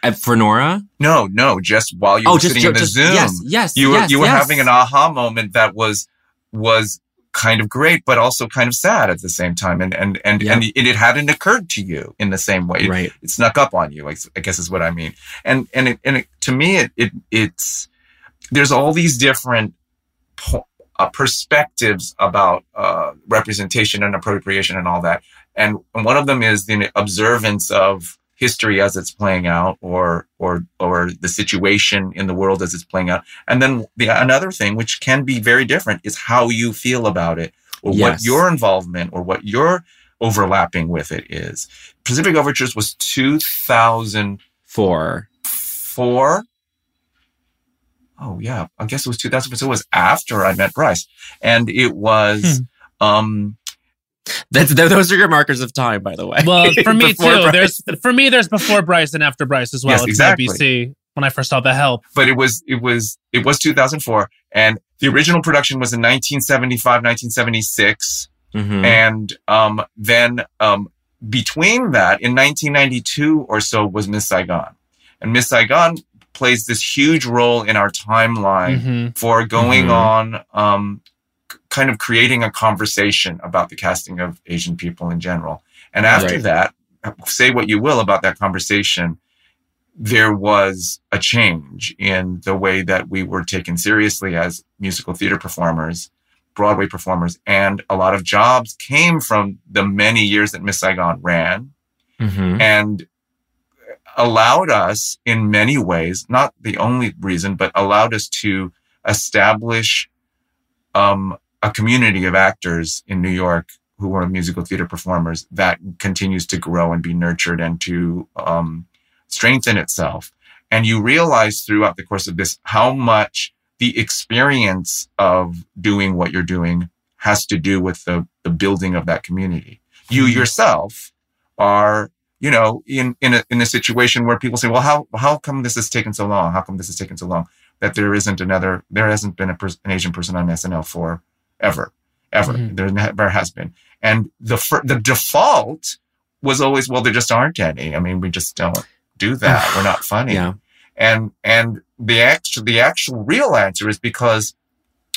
At, for Nora? No, no, just while you oh, were just, sitting just, in the just, Zoom. Yes, yes, you were, yes, you were yes. having an aha moment that was, was kind of great, but also kind of sad at the same time. And and and and it, hadn't occurred to you in the same way. Right. It, it snuck up on you. I, I guess is what I mean. And and it, and it, to me, it, it it's there's all these different po- uh, perspectives about uh, representation and appropriation and all that. And, one of them is the observance of history as it's playing out or or or the situation in the world as it's playing out. And then the another thing which can be very different is how you feel about it or yes. what your involvement or what your overlapping with it is. Pacific overtures was 2004 four. Oh yeah. I guess it was 2004 so it was after i met bryce. And it was hmm. um that's those are your markers of time, by the way. Well, for me too. Bryce. There's for me, there's before Bryce and after Bryce as well. Yes, exactly. BC when I first saw The Help. But it was it was it was 2004, and the original production was in 1975, 1976, mm-hmm. and um, then um, between that, in 1992 or so, was Miss Saigon, and Miss Saigon plays this huge role in our timeline mm-hmm. for going mm-hmm. on um, kind of creating a conversation about the casting of Asian people in general. And after right. that, say what you will about that conversation, there was a change in the way that we were taken seriously as musical theater performers, Broadway performers, and a lot of jobs came from the many years that Miss Saigon ran mm-hmm. and allowed us in many ways, not the only reason, but allowed us to establish um, a community of actors in New York who are musical theater performers that continues to grow and be nurtured and to um, strengthen itself. And you realize throughout the course of this how much the experience of doing what you're doing has to do with the, the building of that community. You mm-hmm. yourself are, you know, in, in a, in a situation where people say, well, how, how come this has taken so long? How come this has taken so long that there isn't another, there hasn't been a an Asian person on SNL for ever, ever. Mm-hmm. There never has been. And the the default was always, well, there just aren't any. I mean, we just don't do that. We're not funny. Yeah. And and the actual the actual real answer is because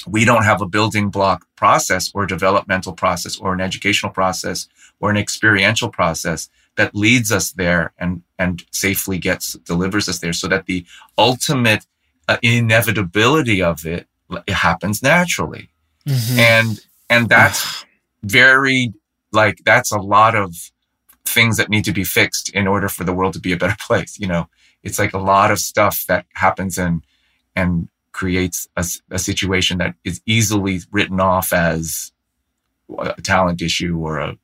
we don't have a building block process or developmental process or an educational process or an experiential process that leads us there and and safely gets delivers us there so that the ultimate uh, inevitability of it, it happens naturally Mm-hmm. And, and that's very like, that's a lot of things that need to be fixed in order for the world to be a better place. You know, it's like a lot of stuff that happens and, and creates a, a situation that is easily written off as a talent issue or a,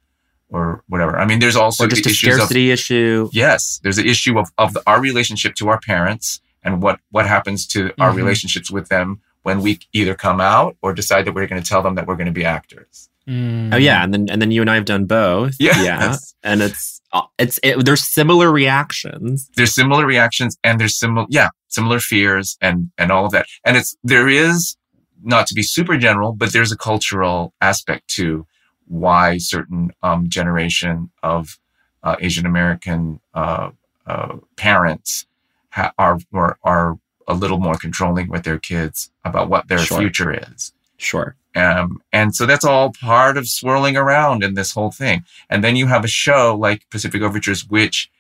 or whatever. I mean, there's also or just a scarcity of, issue. Yes, there's an issue of of the, our relationship to our parents and what what happens to mm-hmm. our relationships with them when we either come out or decide that we're going to tell them that we're going to be actors. Mm. Oh yeah, and then and then you and I have done both. Yeah, yeah, and it's uh, it's it, there's similar reactions. There's similar reactions, and there's similar yeah similar fears and and all of that. And it's there is not to be super general, but there's a cultural aspect to why certain um, generation of uh, Asian American uh, uh, parents ha- are, are are a little more controlling with their kids about what their sure. future is. Sure. Um, and so that's all part of swirling around in this whole thing. And then you have a show like Pacific Overtures, which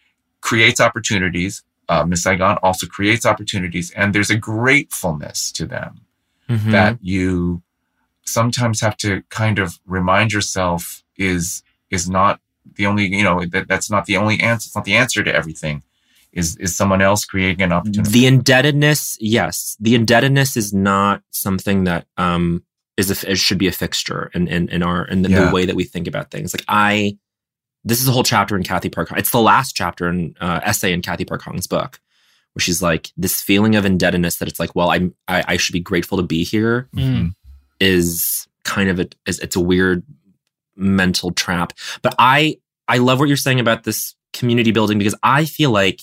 creates opportunities. Uh, Miss Saigon also creates opportunities, and there's a gratefulness to them mm-hmm. that you sometimes have to kind of remind yourself is is not the only you know that that's not the only answer. It's not the answer to everything is is someone else creating an opportunity the indebtedness yes the indebtedness is not something that um is a, it should be a fixture in in, in our in the, yeah. the, way that we think about things like i this is a whole chapter in Cathy Park it's the last chapter in uh, essay in Cathy Park Hong's book where she's like this feeling of indebtedness that it's like well i'm i, I should be grateful to be here mm-hmm. is kind of a is, it's a weird mental trap but i i love what you're saying about this community building because i feel like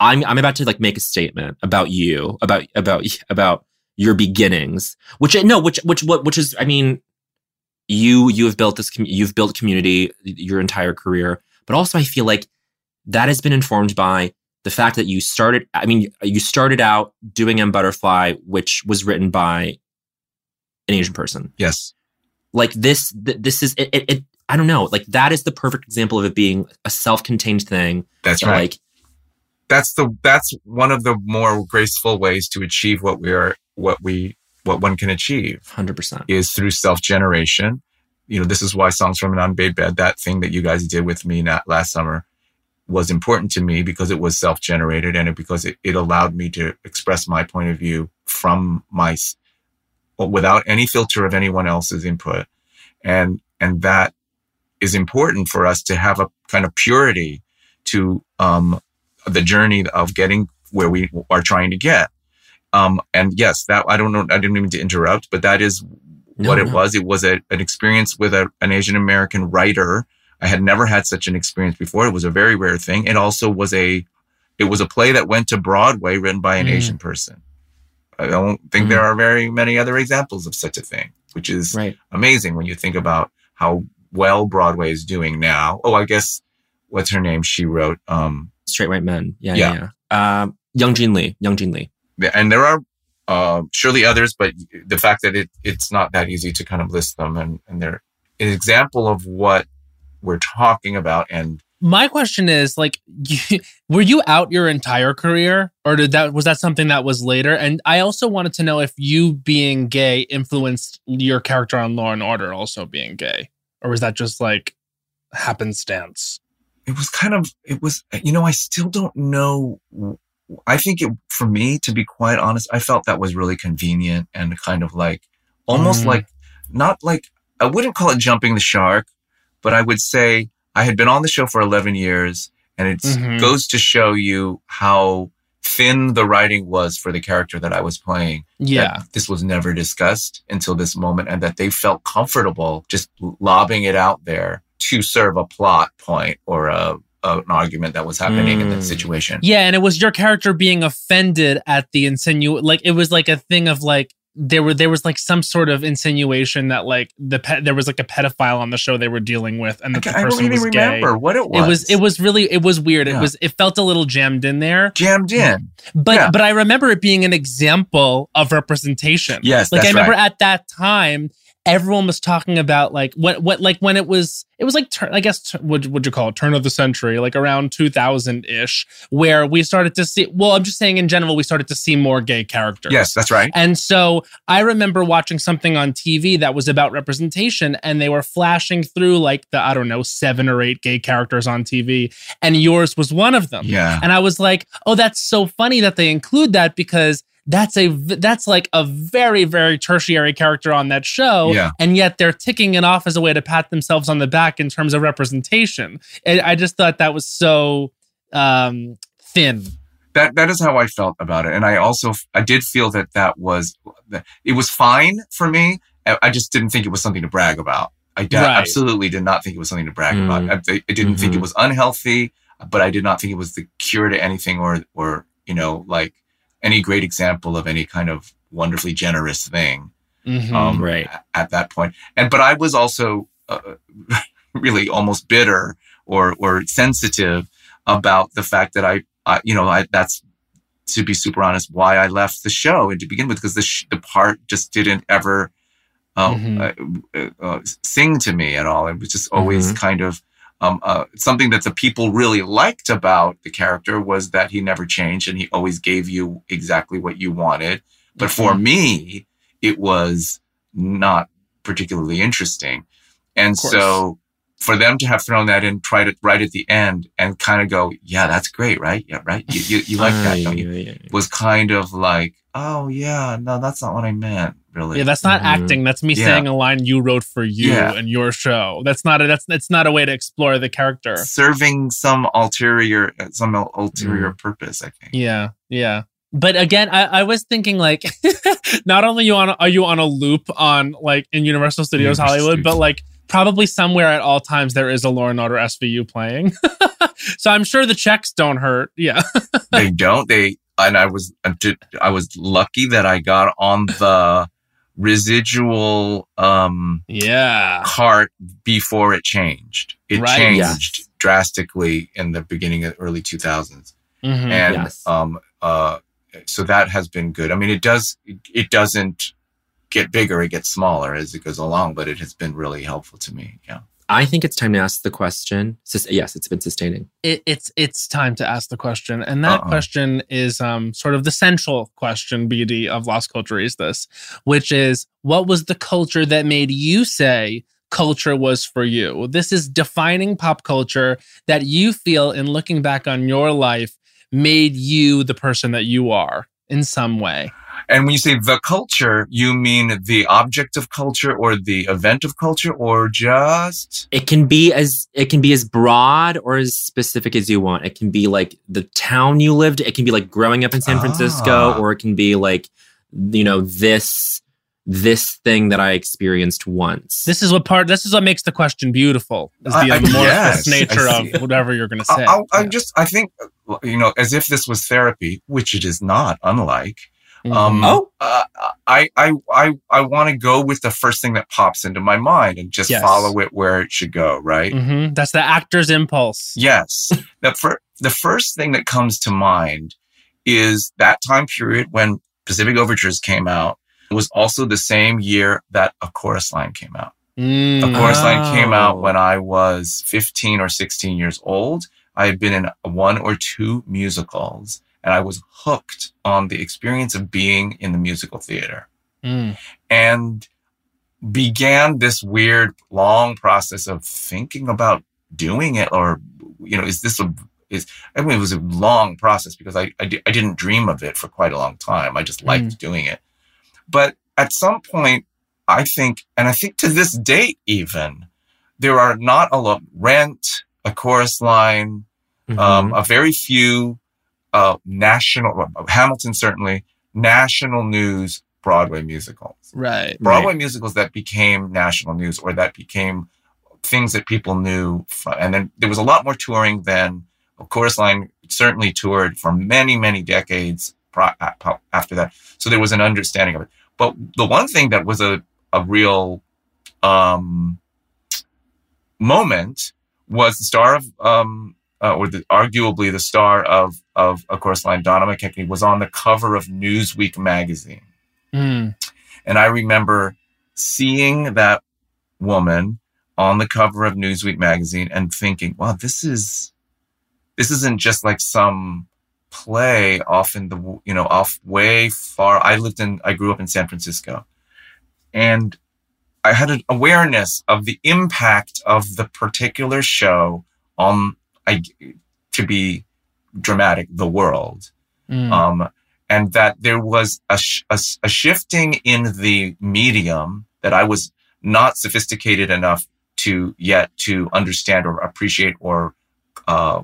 I'm I'm about to like make a statement about you, about about about your beginnings. Which no, which which what which is I mean, you you have built this you've built community your entire career, but also I feel like that has been informed by the fact that you started I mean, you started out doing M Butterfly, which was written by an Asian person. Yes. Like this th- this is it, it, it I don't know, like that is the perfect example of it being a self-contained thing. That's right. Like that's the that's one of the more graceful ways to achieve what we are what we what one can achieve 100% is through self-generation. You know this is why songs from an unmade bed that thing that you guys did with me last summer was important to me because it was self-generated and it, because it, it allowed me to express my point of view from my without any filter of anyone else's input. And and that is important for us to have a kind of purity to um, the journey of getting where we are trying to get um, and yes that i don't know i didn't mean to interrupt but that is no, what it no. was it was a, an experience with a, an asian american writer I had never had such an experience before. It was a very rare thing. It also was a, it was a play that went to Broadway written by an mm. Asian person. I don't think mm. there are very many other examples of such a thing, which is right. amazing when you think about how well Broadway is doing now. Oh, I guess what's her name? She wrote um, Straight White Men. Yeah, yeah. yeah, yeah. Um, Young Jean Lee. Young Jean Lee. And there are uh, surely others, but the fact that it it's not that easy to kind of list them, and and they're an example of what we're talking about and my question is like you, were you out your entire career or did that was that something that was later and i also wanted to know if you being gay influenced your character on law and order also being gay or was that just like happenstance it was kind of it was you know i still don't know i think it for me to be quite honest i felt that was really convenient and kind of like almost mm. like not like i wouldn't call it jumping the shark but I would say I had been on the show for 11 years and it mm-hmm. goes to show you how thin the writing was for the character that I was playing. Yeah. This was never discussed until this moment and that they felt comfortable just lobbing it out there to serve a plot point or a, an argument that was happening mm. in that mm. situation. Yeah, and it was your character being offended at the insinu like it was like a thing of like there were there was like some sort of insinuation that like the pet there was like a pedophile on the show they were dealing with and that the person I don't even was remember what it was. It was it was really it was weird. Yeah. It was it felt a little jammed in there. Jammed in. But yeah. but I remember it being an example of representation. Yes, like I remember right. at that time everyone was talking about like what what like when it was it was like I guess what would you call it? Turn of the century like around 2000 ish where we started to see well I'm just saying in general we started to see more gay characters. Yes that's right. And so I remember watching something on TV that was about representation and they were flashing through like the I don't know seven or eight gay characters on TV and yours was one of them. Yeah. And I was like oh that's so funny that they include that because that's a that's like a very very tertiary character on that show yeah. and yet they're ticking it off as a way to pat themselves on the back in terms of representation and i just thought that was so um thin that that is how i felt about it and i also i did feel that that was it was fine for me i just didn't think it was something to brag about i right. absolutely did not think it was something to brag mm. about i, I didn't mm-hmm. think it mm-hmm. was unhealthy but i did not think it was the cure to anything or or you know like any great example of any kind of wonderfully generous thing. Mm-hmm, um, right. At that point. And, but I was also uh, really almost bitter or, or sensitive about the fact that I, I you know, I, that's to be super honest, why I left the show and to begin with, because the, sh- the part just didn't ever uh, mm-hmm. uh, uh, sing to me at all. It was just always mm-hmm. kind of um, uh, something that the people really liked about the character was that he never changed and he always gave you exactly what you wanted. But for mm-hmm. me, it was not particularly interesting. And so for them to have thrown that in right at, right at the end and kind of go, yeah, that's great, right? Yeah, right. You, you, you like that, don't you? Was kind of like, oh yeah, no, that's not what I meant. Really. Yeah, that's not mm-hmm. acting. That's me yeah. saying a line you wrote for you yeah. and your show. That's not a that's that's not a way to explore the character. Serving some ulterior some ulterior mm. purpose, I think. Yeah, yeah. But again, I, I was thinking like, not only you on are you on a loop on like in Universal Studios Universal Hollywood, Studios. but like probably somewhere at all times there is a Law and Order SVU playing. so I'm sure the checks don't hurt. Yeah, they don't. They and I was I was lucky that I got on the residual um yeah cart before it changed. It right, changed yes. drastically in the beginning of early 2000s. Mm-hmm, and yes. um uh so that has been good. I mean it does it doesn't get bigger, it gets smaller as it goes along, but it has been really helpful to me. Yeah. I think it's time to ask the question. Yes, it's been sustaining. It, it's it's time to ask the question, and that Uh-oh. question is um, sort of the central question, BD of Lost Culture is this, which is what was the culture that made you say culture was for you. This is defining pop culture that you feel in looking back on your life made you the person that you are in some way. And when you say the culture, you mean the object of culture or the event of culture or just It can be as it can be as broad or as specific as you want. It can be like the town you lived, it can be like growing up in San Francisco ah. or it can be like you know this this thing that I experienced once. This is what part. This is what makes the question beautiful. Is the amorphous yes, nature of whatever you're going to say. I, I, I, just, I think, you know, as if this was therapy, which it is not. Unlike, Mm-hmm. Um, oh, uh, I I I I want to go with the first thing that pops into my mind and just yes. follow it where it should go. Right. Mm-hmm. That's the actor's impulse. Yes. the fir- the first thing that comes to mind is that time period when Pacific Overtures came out. It was also the same year that A Chorus Line came out. Mm, a Chorus oh. Line came out oh. when I was 15 or 16 years old. I had been in one or two musicals and I was hooked on the experience of being in the musical theater. Mm. And began this weird long process of thinking about doing it or you know is this a is I mean it was a long process because I I, didn't dream of it for quite a long time I just liked mm. doing it but at some point I think and I think to this date even there are not a lot rent a chorus line mm-hmm. um, a very few uh, national, Hamilton certainly, national news Broadway musicals. Right. Broadway right. musicals that became national news or that became things that people knew. From, and then there was a lot more touring than, of course, Line certainly toured for many, many decades after that. So there was an understanding of it. But the one thing that was a, a real um, moment was the star of um, uh, or the, arguably the star of of A Chorus Line, Donna McKechnie, was on the cover of Newsweek magazine. Mm. And I remember seeing that woman on the cover of Newsweek magazine and thinking, wow, this is this isn't just like some play off in the you know off way far. I lived in I grew up in San Francisco, and I had an awareness of the impact of the particular show on I, to be dramatic, the world. Mm. Um, and that there was a, sh- a, a, shifting in the medium that I was not sophisticated enough to yet to understand or appreciate or uh,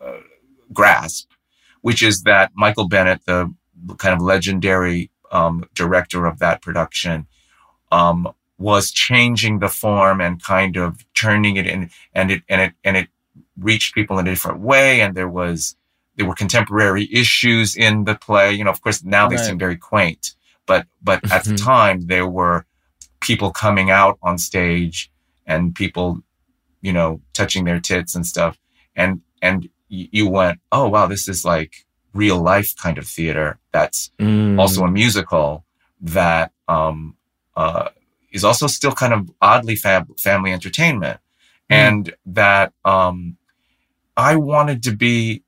uh, grasp, which is that Michael Bennett, the kind of legendary um, director of that production, um, was changing the form and kind of turning it in, and it and it and it reached people in a different way and there was there were contemporary issues in the play you know of course now they right. seem very quaint but but at the mm-hmm. time there were people coming out on stage and people you know touching their tits and stuff and and you went oh wow this is like real life kind of theater that's mm. also a musical that um uh is also still kind of oddly fab- family entertainment mm. and that um I wanted to be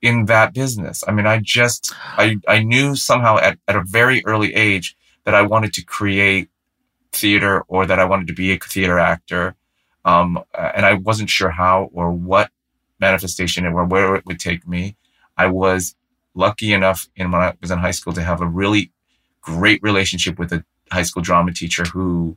in that business. I mean, I just, I, I knew somehow at, at a very early age that I wanted to create theater or that I wanted to be a theater actor. Um, and I wasn't sure how or what manifestation and where it would take me. I was lucky enough in when I was in high school to have a really great relationship with a high school drama teacher who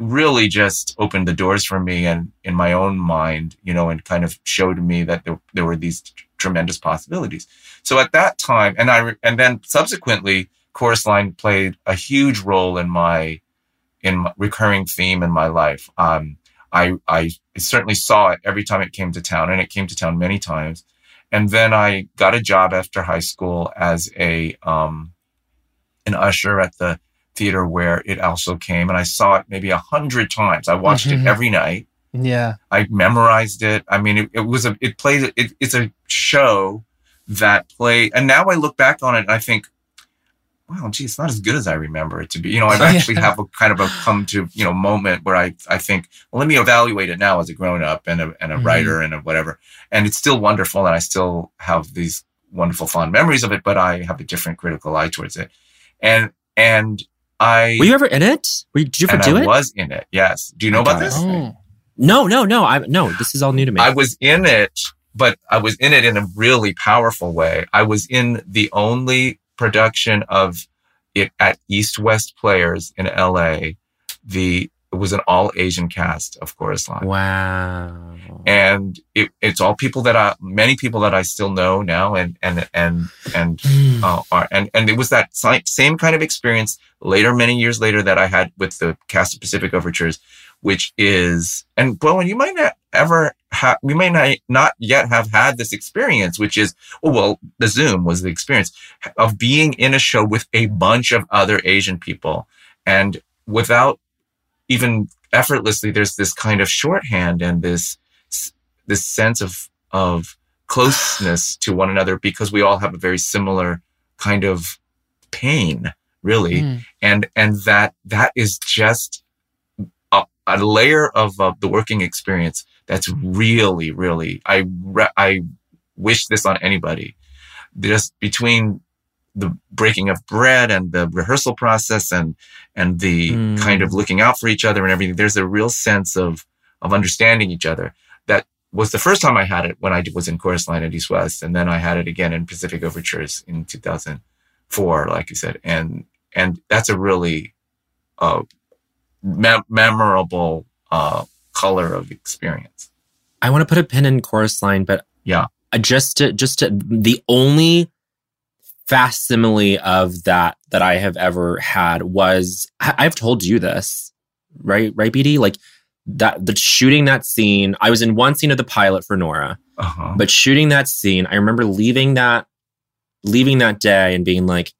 really just opened the doors for me and in my own mind, you know, and kind of showed me that there, there were these t- tremendous possibilities. So at that time, and I, and then subsequently, Chorus Line played a huge role in my, in my recurring theme in my life. Um, I, I certainly saw it every time it came to town and it came to town many times. And then I got a job after high school as a, um, an usher at the theater where it also came and I saw it maybe a hundred times. I watched mm-hmm. it every night. Yeah. I memorized it. I mean, it, it was a, it plays, it, it's a show that play. And now I look back on it and I think, wow, gee, it's not as good as I remember it to be. You know, I actually have a kind of a come to, you know, moment where I, I think, well, let me evaluate it now as a grown up and a, and a mm-hmm. writer and a whatever. And it's still wonderful. And I still have these wonderful fond memories of it, but I have a different critical eye towards it. And, and I were you ever in it? Were you, did you ever do I it? Was in it. Yes. Do you know about this? Oh. No, no, no. I no. This is all new to me. I was in it, but I was in it in a really powerful way. I was in the only production of it at East West Players in LA. The it was an all Asian cast of Chorus Line. Wow. And it, it's all people that I, many people that I still know now and, and, and, and, mm. uh, are, and, and it was that same kind of experience later, many years later that I had with the cast of Pacific Overtures, which is, and Bowen, you might not ever have, we may not, not yet have had this experience, which is, oh, well, the Zoom was the experience of being in a show with a bunch of other Asian people and without even effortlessly, there's this kind of shorthand and this, this sense of, of closeness to one another because we all have a very similar kind of pain, really. Mm. And, and that, that is just a, layer of uh, the working experience that's really, really, I, re- I wish this on anybody. Just between the breaking of bread and the rehearsal process and and the mm. kind of looking out for each other and everything there's a real sense of of understanding each other that was the first time i had it when i was in chorus line at east west and then i had it again in pacific overtures in 2004 like you said and and that's a really uh me- memorable uh color of experience i want to put a pin in chorus line but yeah just to just to the only facsimile of that that I have ever had was I've told you this, right? Right, BD? Like that the shooting that scene, I was in one scene of the pilot for Nora, uh-huh. but shooting that scene, I remember leaving that leaving that day and being like,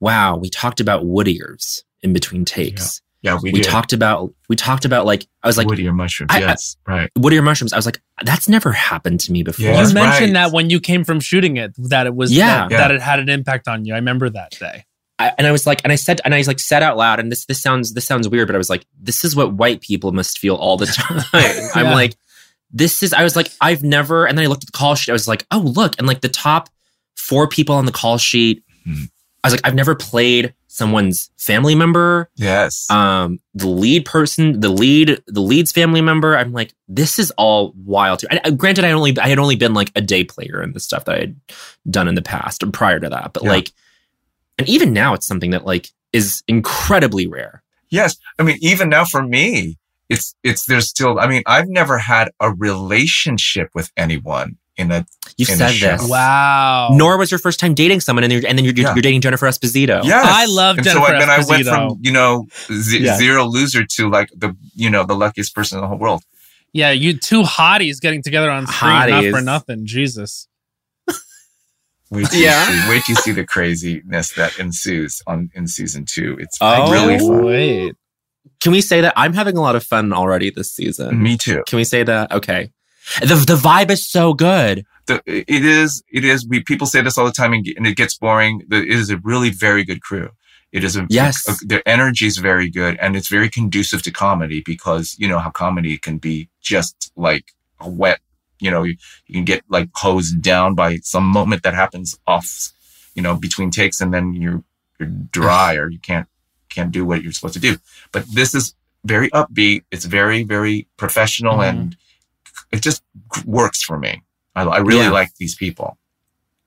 wow, we talked about wood ears in between takes. Yeah, we, we talked about we talked about like I was like wood ear mushrooms. I, yes, right. Wood ear mushrooms. I was like, that's never happened to me before. you mentioned right. that when you came from shooting it, that it was yeah. That, yeah. that it had an impact on you. I remember that day. I, and I was like, and I said, and I was like, said out loud, and this this sounds this sounds weird, but I was like, this is what white people must feel all the time. yeah. I'm like, this is. I was like, I've never. And then I looked at the call sheet. I was like, oh look, and like the top four people on the call sheet. Mm-hmm. I was like, I've never played someone's family member. Yes. Um, the lead person, the lead, the lead's family member. I'm like, this is all wild. Too. I, granted, I only I had only been like a day player in the stuff that I had done in the past and prior to that, but yeah. like, and even now, it's something that like is incredibly rare. Yes, I mean, even now for me, it's it's there's still. I mean, I've never had a relationship with anyone in a. You said this. Wow. Nora was your first time dating someone, and, and then you're, yeah. you're, dating Jennifer Esposito. Yeah, I love and Jennifer. So then I went from you know z- yeah. zero loser to like the you know the luckiest person in the whole world. Yeah, you two hotties getting together on screen, hotties. not for nothing. Jesus. Wait till yeah. you see, wait till you see the craziness that ensues on in season two. It's oh, really fun. Wait. Can we say that I'm having a lot of fun already this season? Me too. Can we say that? Okay. The the vibe is so good. The, it is. It is. We people say this all the time, and, and it gets boring. It is a really very good crew. It is a yes. A, their energy is very good, and it's very conducive to comedy because you know how comedy can be just like a wet. You know, you, you can get like hosed down by some moment that happens off, you know, between takes, and then you're you're dry or you can't can't do what you're supposed to do. But this is very upbeat. It's very very professional mm. and it just works for me. I, I really yeah. like these people.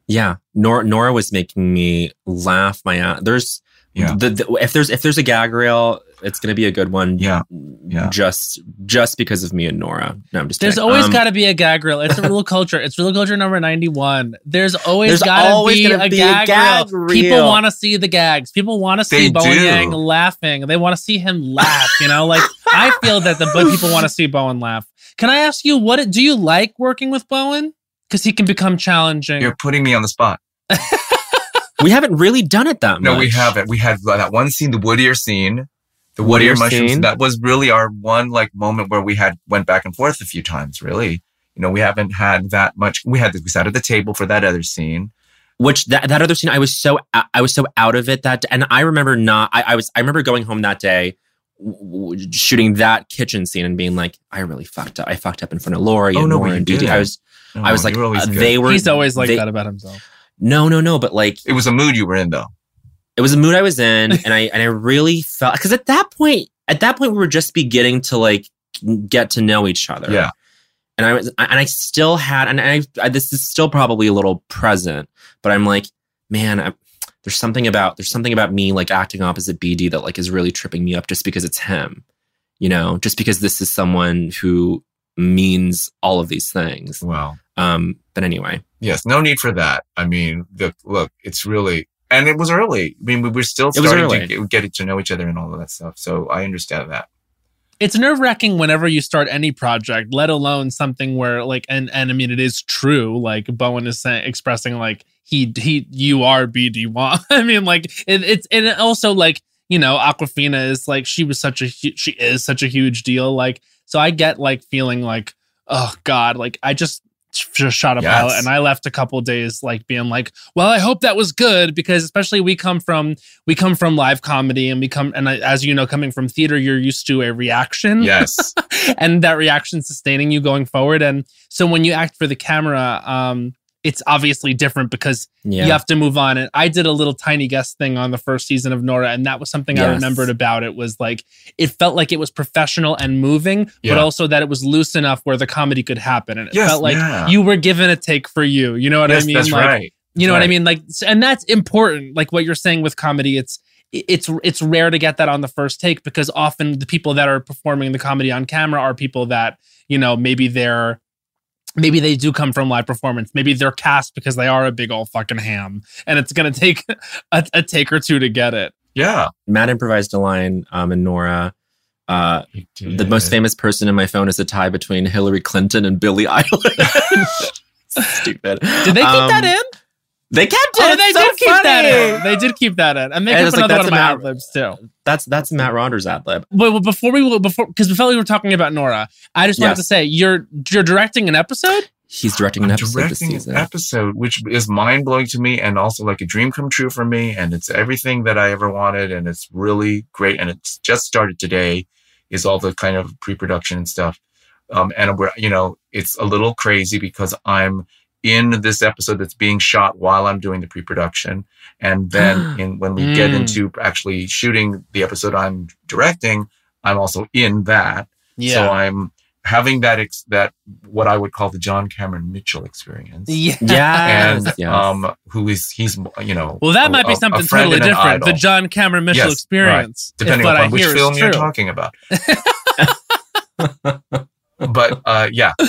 Yeah, Nora, Nora was making me laugh my ass. There's yeah. The, the, if there's if there's a gag reel, it's gonna be a good one. Yeah, yeah. Just just because of me and Nora. No, I'm just. There's kidding. always um, got to be a gag reel. It's a real culture. It's real culture number ninety one. There's always got to be, a, be gag, a gag reel. reel. People want to see the gags. People want to see Bowen Yang laughing. They want to see him laugh. You know, like I feel that the but people want to see Bowen laugh. Can I ask you what do you like working with Bowen? Because he can become challenging. You're putting me on the spot. we haven't really done it that much. No, we haven't. We had that one scene, the wood ear scene, the wood ear mushrooms. Scene. That was really our one like moment where we had went back and forth a few times. Really, you know, we haven't had that much. We had we sat at the table for that other scene. Which that, that other scene, I was so I was so out of it that, and I remember not. I, I was I remember going home that day shooting that kitchen scene and being like, I really fucked up. I fucked up in front of Lori oh, and no, and Didi. I was, oh, I was like, uh, they were. He's always like they, that about himself. No, no, no. But like, it was a mood you were in though. it was a mood I was in, and I and I really felt because at that point, at that point, we were just beginning to like get to know each other. Yeah. And I was, and I still had, and I, I this is still probably a little present, but I'm like, man, I, there's something about there's something about me like acting opposite BD that like is really tripping me up just because it's him, you know, just because this is someone who means all of these things. Wow. Um, but anyway. Yes, no need for that. I mean, the look, it's really and it was early. I mean, we were still starting to get, get to know each other and all of that stuff. So I understand that. It's nerve wracking whenever you start any project, let alone something where like and and I mean it is true. Like Bowen is saying, expressing like he he you are BD Wong. I mean like it, it's and also like you know Awkwafina is like she was such a she is such a huge deal. Like so I get like feeling like oh god like I just just shot a yes. pilot and i left a couple days like being like well i hope that was good because especially we come from we come from live comedy and we come and I, as you know coming from theater you're used to a reaction yes and that reaction sustaining you going forward and so when you act for the camera um it's obviously different because yeah. you have to move on. And I did a little tiny guest thing on the first season of Nora, and that was something yes. I remembered about it was like it felt like it was professional and moving, yeah. but also that it was loose enough where the comedy could happen. And it yes, felt like yeah. you were given a take for you. You know what yes, I mean? That's like, right. You know right. what I mean? Like, and that's important. Like what you're saying with comedy, it's it's it's rare to get that on the first take because often the people that are performing the comedy on camera are people that you know maybe they're maybe they do come from live performance. Maybe they're cast because they are a big old fucking ham, and it's gonna take a, a take or two to get it. Yeah, Matt improvised a line um, and Nora. Uh, the most famous person in my phone is a tie between Hillary Clinton and Billie Eilish. Stupid. Did they keep um, that in? They kept it. Oh, they so did keep funny. that in. They did keep that in. And they kept another like, one of my ad libs too. That's that's Matt Rogers ad lib. But before we before because before we were talking about Nora, I just wanted yes. to say you're you're directing an episode. He's directing an I'm episode directing An episode, which is mind blowing to me, and also like a dream come true for me. And it's everything that I ever wanted, and it's really great. And it's just started today. Is all the kind of pre production and stuff. Um, and we're you know it's a little crazy because I'm in this episode that's being shot while I'm doing the pre-production. And then in, when we mm. get into actually shooting the episode I'm directing, I'm also in that. Yeah. So I'm having that, ex- that what I would call the John Cameron Mitchell experience. Yeah. Yes. And, yes. um, who is, he's, you know, well, that a, might be something totally different. The John Cameron Mitchell yes, experience. Right. Depending upon which film you're talking about. but, uh, yeah.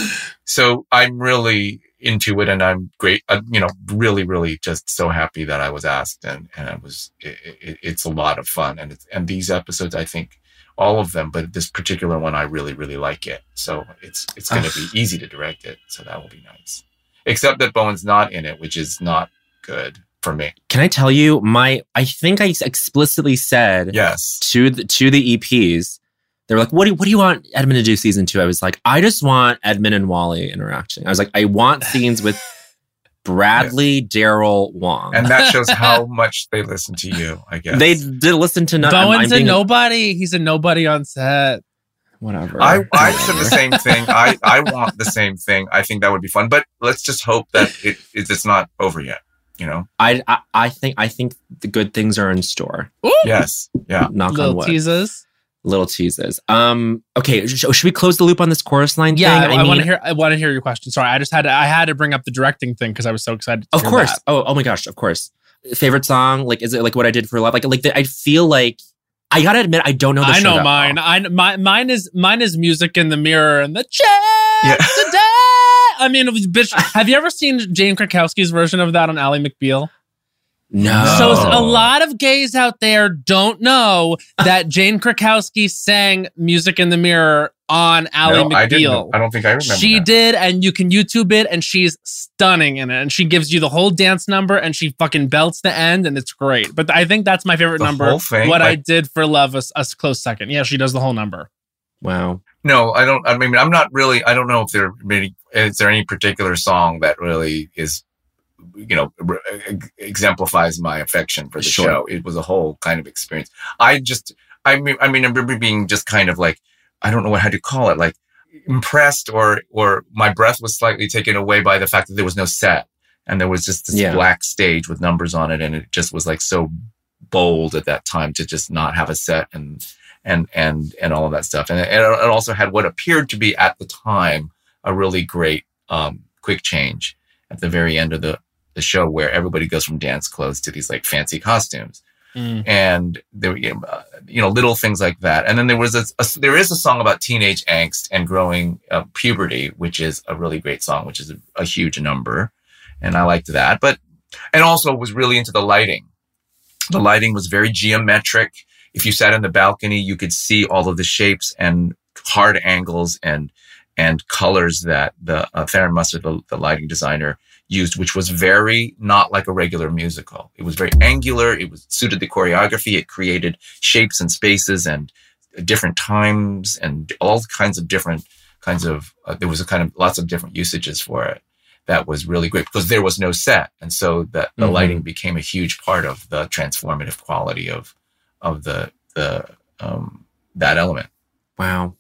So I'm really, into it and I'm great, uh, you know, really, really just so happy that I was asked and, and it was, it, it, it's a lot of fun. And it's, and these episodes, I think all of them, but this particular one, I really, really like it. So it's, it's going to be easy to direct it. So that will be nice. Except that Bowen's not in it, which is not good for me. Can I tell you my, I think I explicitly said yes to the, to the EPs they were like, what do, what do you want Edmund to do season two? I was like, I just want Edmund and Wally interacting. I was like, I want scenes with Bradley, yes. Daryl, Wong. And that shows how much they listen to you, I guess. They did listen to no- Bowen's I'm, I'm a nobody. A- He's a nobody on set. Whatever. I, I said the same thing. I, I want the same thing. I think that would be fun. But let's just hope that it, it's not over yet. You know, I, I, I think I think the good things are in store. Ooh. Yes, yeah. Knock Little on wood. teases little teases. Um, okay, should we close the loop on this chorus line? Yeah, thing? I, I, I want to hear. I want to hear your question. Sorry, I just had to, I had to bring up the directing thing because I was so excited. of course. That. Oh, oh my gosh. Of course. Favorite song? Like, is it like what I did for love? Like, like the, I feel like I gotta admit I don't know. I know mine. Well. I my, mine is mine is music in the mirror and the chair yeah. today. I mean, bitch. Have you ever seen Jane Krakowski's version of that on Ally McBeal? No. So a lot of gays out there don't know that Jane Krakowski sang "Music in the Mirror" on Ally no, McBeal. I, I, don't think I remember. She that. did, and you can YouTube it, and she's stunning in it. And she gives you the whole dance number, and she fucking belts the end, and it's great. But I think that's my favorite the number. Thing, what like, I did for love was a close second. Yeah, she does the whole number. Wow. No, I don't. I mean, I'm not really. I don't know if there many. Is there any particular song that really is you know exemplifies my affection for the sure. show. It was a whole kind of experience. I just I mean I mean I remember being just kind of like I don't know what how to call it like impressed or or my breath was slightly taken away by the fact that there was no set and there was just this yeah. black stage with numbers on it and it just was like so bold at that time to just not have a set and and and and all of that stuff. And, and it also had what appeared to be at the time a really great um, quick change at the very end of the the show where everybody goes from dance clothes to these like fancy costumes. Mm. And there, you know, you know, little things like that. And then there was a, a, there is a song about teenage angst and growing uh, puberty, which is a really great song, which is a, a huge number, and I liked that. But and also was really into the lighting. The lighting was very geometric. If you sat in the balcony, you could see all of the shapes and hard angles and and colors that the uh, Tharon Musser, the, the lighting designer, used, which was very not like a regular musical. It was very angular. It was suited the choreography. It created shapes and spaces and different times and all kinds of different kinds of. Uh, there was a kind of lots of different usages for it. That was really great because there was no set, and so that the mm-hmm. lighting became a huge part of the transformative quality of of the the um, that element. Wow.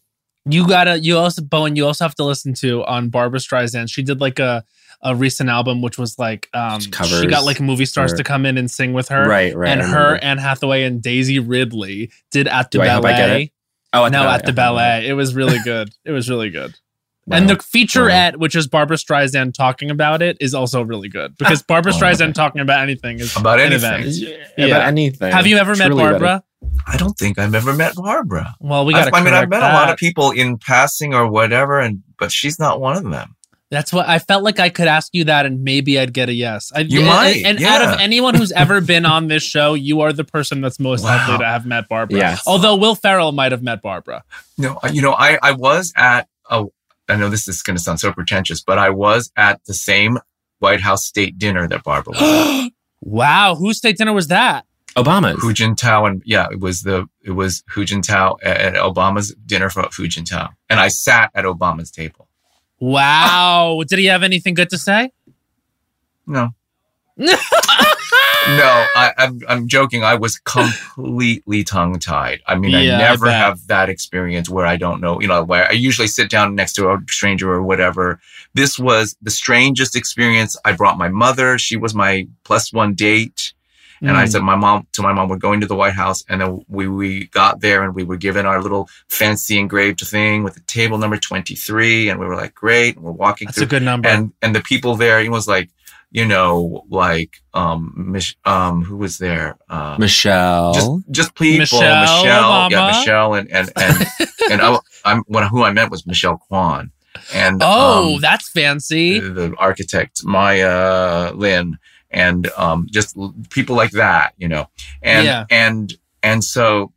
You gotta, you also, Bowen, you also have to listen to on Barbra Streisand. She did like a, a recent album which was like um she, she got like movie stars or, to come in and sing with her. Right, right. And her, Anne Hathaway, and Daisy Ridley did at the ballet. Oh, at no, the at the ballet. It was really good. it was really good. Wow. And the featurette, wow. which is Barbra Streisand talking about it, is also really good because Barbra Streisand talking about anything is about anything. Yeah. yeah. About anything. Have you ever met Barbra? I don't think I've ever met Barbra. Well, we got. I mean, I've met that. a lot of people in passing or whatever, and but she's not one of them. That's what I felt like I could ask you that and maybe I'd get a yes. I, you and, might. And yeah. out of anyone who's ever been on this show, you are the person that's most wow. likely to have met Barbra. Yes. Although Will Ferrell might have met Barbra. No, uh, you know, I, I was at a, I know this is going to sound so pretentious, but I was at the same White House state dinner that Barbra was wow. Whose state dinner was that? Obama's. Hu Jintao and yeah, it was the it was Hu Jintao at Obama's dinner for Hu Jintao, and I sat at Obama's table. Wow. Did he have anything good to say? No. no, I, am I'm, I'm joking. I was completely tongue tied. I mean, yeah, I never I have that experience where I don't know, you know, where I usually sit down next to a stranger or whatever. This was the strangest experience. I brought my mother. She was my plus one date. And mm. I said, my mom, to my mom, we're going to the White House. And then we, we got there and we were given our little fancy engraved thing with the table number 23. And we were like, great. And we're walking That's through. a good number. And, and the people there, it was like, you know, like, um, Mich- um, who was there? Uh, Michelle. Just, just people. Michelle. Michelle yeah, Michelle. And, and, and, and I, I'm, when, who I met was Michelle Kwan. And, oh, um, that's fancy. The, the architect, Maya Lin and um, just people like that, you know. And yeah. and and so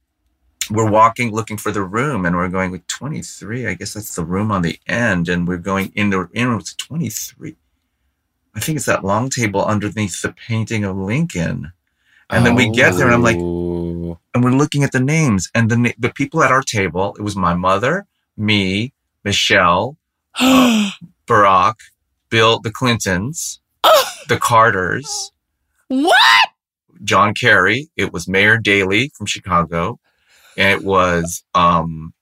we're walking looking for the room and we're going with 23 i guess that's the room on the end and we're going in the in it's 23 i think it's that long table underneath the painting of lincoln and oh. then we get there and i'm like oh. and we're looking at the names and the the people at our table it was my mother me michelle uh, barack bill the clintons the Carters. What? John Kerry. It was Mayor Daley from Chicago. And it was um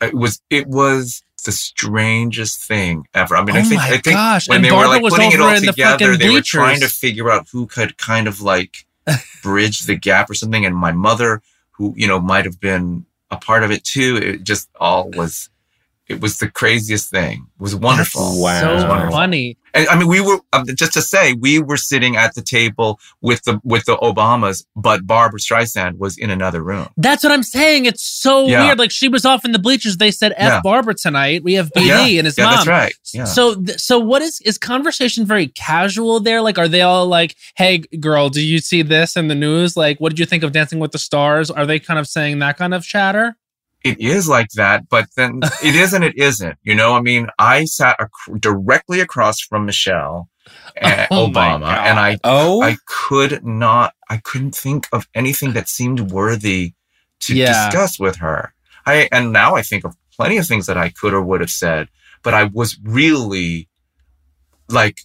it was it was the strangest thing ever. I mean, oh I think I think gosh. when and they Barbra were like putting it all together, the they were trying to figure out who could kind of like bridge the gap or something. And my mother, who, you know, might have been a part of it too, it just all was it was the craziest thing. It was wonderful. That's wow. So wonderful. funny. And I mean, we were um, just to say we were sitting at the table with the with the Obamas, but Barbra Streisand was in another room. That's what I'm saying. It's so yeah. weird. Like she was off in the bleachers. They said "F yeah. Barbra tonight." We have BD yeah. and his yeah, mom. That's right. Yeah. So so what is is conversation very casual there? Like, are they all like, "Hey, girl, do you see this in the news? Like, what did you think of Dancing with the Stars?" Are they kind of saying that kind of chatter? It is like that, but then it is and it isn't. You know, I mean, I sat ac- directly across from Michelle oh and oh Obama, and I oh I could not, I couldn't think of anything that seemed worthy to yeah. discuss with her. I and now I think of plenty of things that I could or would have said, but I was really like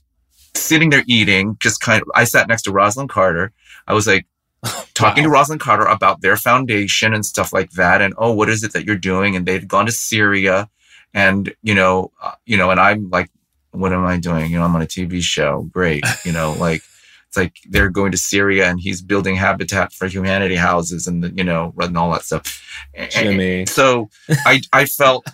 sitting there eating, just kind of. I sat next to Rosalynn Carter. I was like, talking wow. to Rosalynn Carter about their foundation and stuff like that. And, oh, what is it that you're doing? And they'd gone to Syria and, you know, uh, you know, and I'm like, what am I doing? You know, I'm on a TV show. Great. You know, like it's like they're going to Syria and he's building Habitat for Humanity houses and the, you know and all that stuff. Jimmy. And so I I felt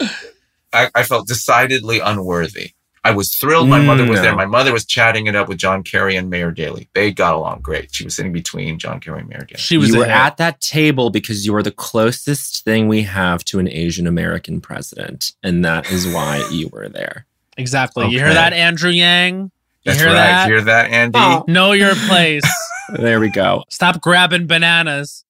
I, I, felt decidedly unworthy. I was thrilled my mother was mm, no. there. My mother was chatting it up with John Kerry and Mayor Daley. They got along great. She was sitting between John Kerry and Mayor Daley. She was you were at that table because you are the closest thing we have to an Asian American president, and that is why you were there. Exactly. Okay. You hear that, Andrew Yang? You That's hear right. That? Hear that, Andy? Oh. Know your place. there we go. Stop grabbing bananas.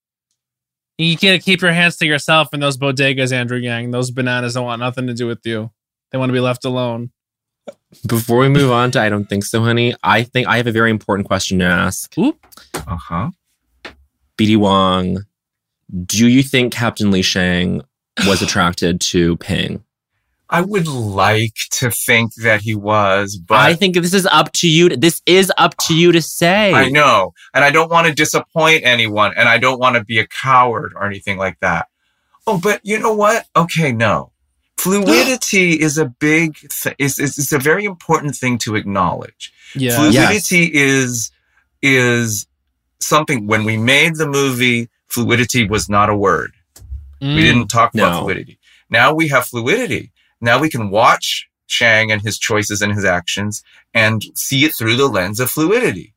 You can't keep your hands to yourself in those bodegas, Andrew Yang. Those bananas don't want nothing to do with you. They want to be left alone. Before we move on to I don't think so, honey, I think I have a very important question to ask. Uh-huh. BD Wong, do you think Captain Li Shang was attracted to Ping? I would like to think that he was, but I think this is up to you. To, this is up to you to say. I know, and I don't want to disappoint anyone, and I don't want to be a coward or anything like that. Oh, but you know what? Okay, no. Fluidity is a big thing. It's, it's, it's, a very important thing to acknowledge. Yeah. Fluidity yes. is is something. When we made the movie, fluidity was not a word. Mm, we didn't talk no. about fluidity. Now we have fluidity now we can watch Shang and his choices and his actions and see it through the lens of fluidity.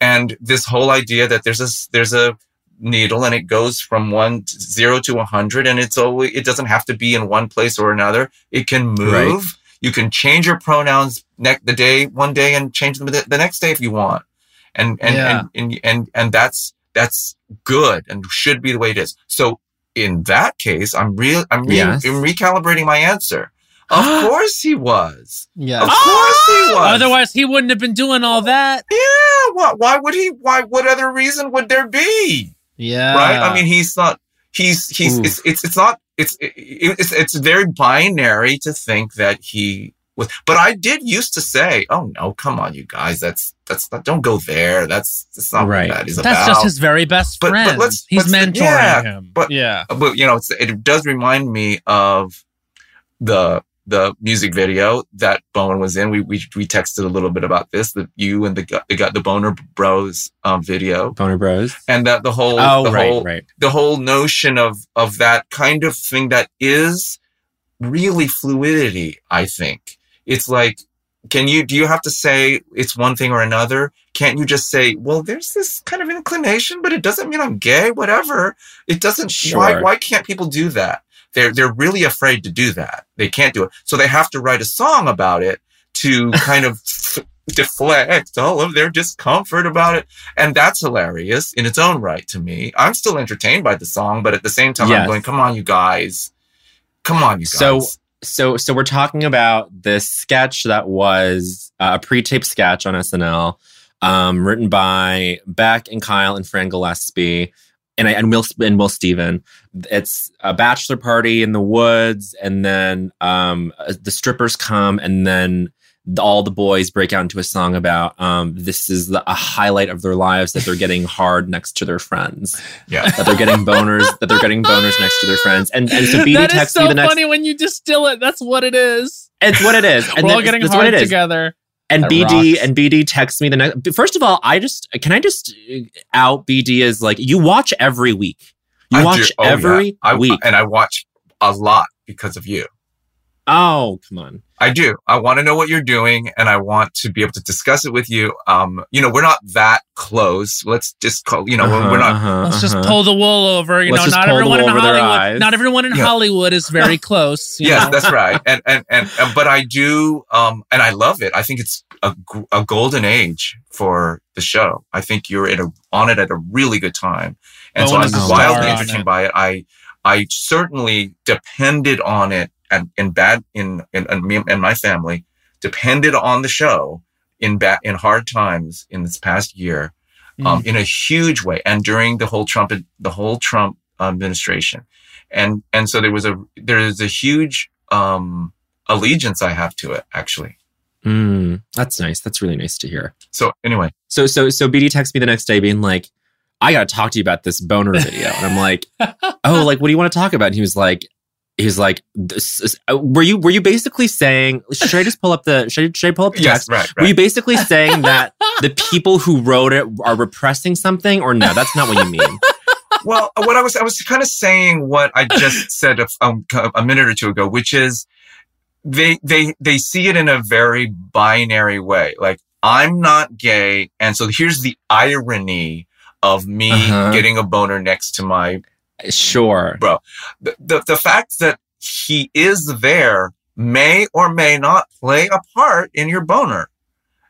And this whole idea that there's a, there's a needle and it goes from one zero to a hundred and it's always, it doesn't have to be in one place or another. It can move. Right. You can change your pronouns the day, one day and change them the, the next day if you want. And, and, yeah. and, and, and, and that's, that's good and should be the way it is. So in that case, I'm real, I'm, re- yes. I'm recalibrating my answer. Of course he was. Yeah. Of course he was. Otherwise, he wouldn't have been doing all that. Yeah. Why, why would he? Why? What other reason would there be? Yeah. Right. I mean, he's not. He's he's. It's, it's it's not. It's it's it's very binary to think that he was. But I did used to say, "Oh no, come on, you guys. That's that's not. Don't go there. That's that's not right. what that is that's about." That's just his very best friend. But, but let's, he's let's, mentoring yeah, him. But yeah. But you know, it does remind me of the the music video that Bowen was in. We we we texted a little bit about this. That you and the the got the Boner Bros um, video. Boner Bros. And that the whole oh the right whole, right the whole notion of of that kind of thing that is really fluidity. I think it's like. Can you, do you have to say it's one thing or another? Can't you just say, well, there's this kind of inclination, but it doesn't mean I'm gay, whatever. It doesn't, sure. why, why can't people do that? They're they're really afraid to do that. They can't do it. So they have to write a song about it to kind of deflect all of their discomfort about it. And that's hilarious in its own right to me. I'm still entertained by the song, but at the same time, yes. I'm going, come on, you guys. Come on, you guys. So so so we're talking about this sketch that was uh, a pre-taped sketch on SNL, um, written by Beck and Kyle and Fran Gillespie and I, and Will and Will Steven. It's a bachelor party in the woods, and then um, uh, the strippers come, and then all the boys break out into a song about um, this is the, a highlight of their lives that they're getting hard next to their friends. Yeah, that they're getting boners, that they're getting boners next to their friends, and and so BD texts so me the next. funny when you distill it. That's what it is. It's what it is. And We're all getting hard together. And that BD rocks. and BD texts me the next. First of all, I just can I just uh, out BD is like you watch every week. You I watch oh, every yeah. I, week, and I watch a lot because of you. Oh, come on. I do. I want to know what you're doing and I want to be able to discuss it with you. Um, you know, we're not that close. Let's just call, you know, uh-huh, we're not. Uh-huh, Let's uh-huh. just pull the wool over. You Let's know, not everyone in Hollywood, not everyone in yeah. Hollywood is very close. yes, know? that's right. And, and, and, and, but I do, um, and I love it. I think it's a, a golden age for the show. I think you're at a, on it at a really good time. And oh, so I'm wildly entertained by it. I, I certainly depended on it and in bad in in, in me and my family depended on the show in bad in hard times in this past year mm. um, in a huge way and during the whole Trump the whole Trump administration and and so there was a there is a huge um, allegiance I have to it actually. Mm, that's nice. That's really nice to hear. So anyway, so so so BD texts me the next day being like, "I got to talk to you about this boner video," and I'm like, "Oh, like what do you want to talk about?" And he was like, he's like, is, uh, were you were you basically saying? Should I just pull up the? Should I, should I pull up the yes, text? Right, right. Were you basically saying that the people who wrote it are repressing something, or no? That's not what you mean. well, what I was I was kind of saying what I just said a, um, a minute or two ago, which is they they they see it in a very binary way. Like I'm not gay, and so here's the irony of me uh-huh. getting a boner next to my Sure. Bro, the, the, the fact that he is there may or may not play a part in your boner.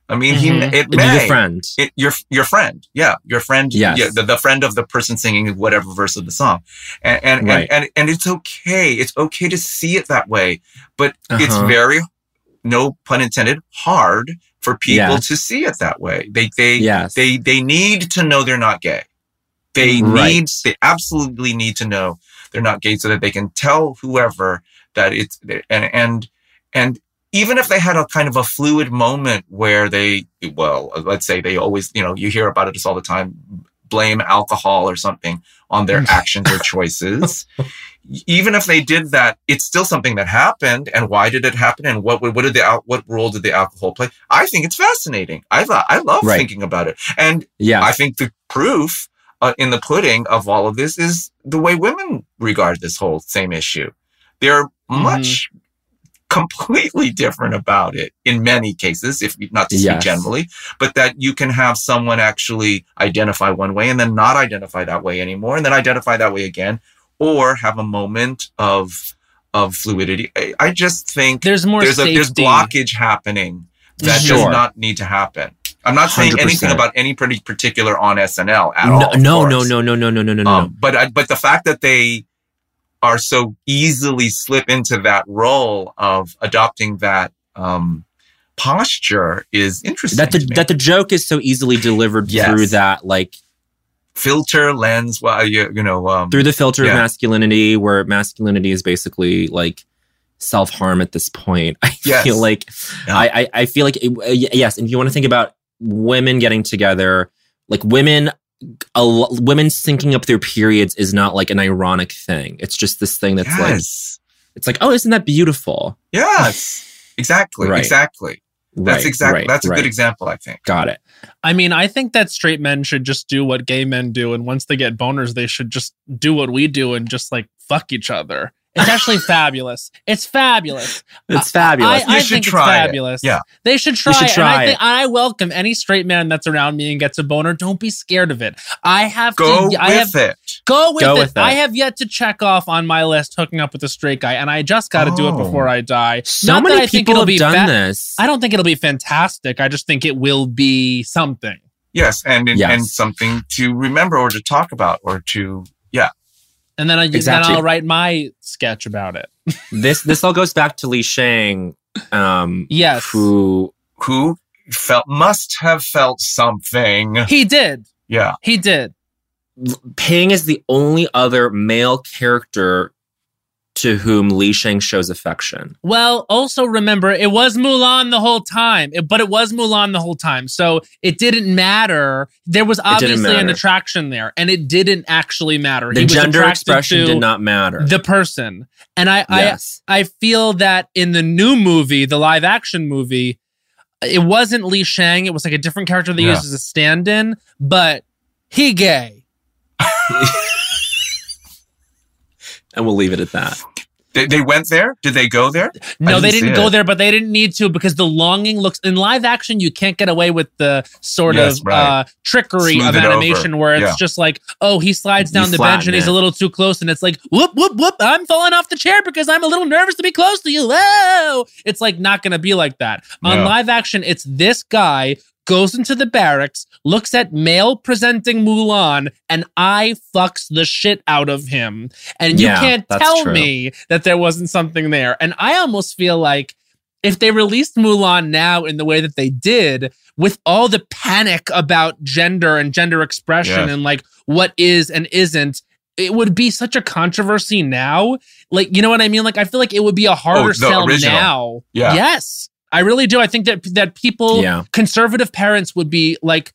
I mean, mm-hmm. he it may your friend, it, your your friend, yeah, your friend, yes. yeah, the, the friend of the person singing whatever verse of the song, and and, right. and, and and it's okay, it's okay to see it that way, but uh-huh. it's very, no pun intended, hard for people yes. to see it that way. They they yes. they they need to know they're not gay. They right. need, they absolutely need to know they're not gay so that they can tell whoever that it's, and, and, and even if they had a kind of a fluid moment where they, well, let's say they always, you know, you hear about it just all the time, blame alcohol or something on their actions or choices. Even if they did that, it's still something that happened. And why did it happen? And what what did the what role did the alcohol play? I think it's fascinating. I thought I love right. thinking about it, and yeah, I think the proof uh, in the pudding of all of this is the way women regard this whole same issue. They're mm-hmm. much completely different about it in many cases, if not to speak yes. generally, but that you can have someone actually identify one way and then not identify that way anymore, and then identify that way again, or have a moment of of fluidity. I, I just think there's more there's a there's blockage happening that sure. does not need to happen. I'm not saying 100%. anything about any pretty particular on SNL at no, all. No, no, no, no, no, no, no, no, um, no. But but the fact that they are so easily slip into that role of adopting that um, posture is interesting. That the that the joke is so easily delivered yes. through that like filter lens. Well, you, you know, um, through the filter yeah. of masculinity, where masculinity is basically like self harm at this point. I yes. feel like yeah. I, I, I feel like it, uh, yes, and if you want to think about women getting together, like women, a, women syncing up their periods is not like an ironic thing. It's just this thing that's yes. like, it's like, oh, isn't that beautiful? Yes, exactly, right. exactly. That's right, exactly. Right, that's a right. good example, I think. Got it. I mean, I think that straight men should just do what gay men do, and once they get boners, they should just do what we do and just like fuck each other. It's actually fabulous. It's fabulous. It's fabulous. I, I, I think it's fabulous. It. Yeah. They should try, should try and I, think, I welcome any straight man that's around me and gets a boner. Don't be scared of it. I have go to I have, it. Go with, go it. with it. I have yet to check off on my list hooking up with a straight guy, and I just got to oh. do it oh. before I die. So Not many people have done fa- this. I don't think it'll be fantastic. I just think it will be something. Yes, and yes. and something to remember or to talk about or to yeah. And then I exactly. then I'll write my sketch about it this this all goes back to Li Shang. Um, yes, who who felt must have felt something. He did. Yeah, he did. Ping is the only other male character to whom Li Shang shows affection. Well, also remember it was Mulan the whole time, it, but it was Mulan the whole time. So it didn't matter. There was obviously an attraction there, and it didn't actually matter. The gender expression did not matter. The person. And I, yes. I I feel that in the new movie, the live action movie, it wasn't Li Shang. It was like a different character they yeah. used as a stand-in, but he gay. and we'll leave it at that. They, they went there. Did they go there? No, didn't they didn't go it. there, but they didn't need to because the longing looks in live action. You can't get away with the sort yes, of right. uh, trickery Smooth of animation over. where it's yeah. just like, oh, he slides down you the bench and it. he's a little too close, and it's like, whoop whoop whoop, I'm falling off the chair because I'm a little nervous to be close to you. Whoa! It's like not going to be like that on live action. It's this guy goes into the barracks, looks at male presenting Mulan, and I fucks the shit out of him. And you yeah, can't tell true. me that there wasn't something there. And I almost feel like if they released Mulan now in the way that they did, with all the panic about gender and gender expression and like what is and isn't, it would be such a controversy now. Like, you know what I mean? Like, I feel like it would be a oh, harder oh, sell original. now. Yeah. Yes. I really do. I think that that people, yeah. conservative parents, would be like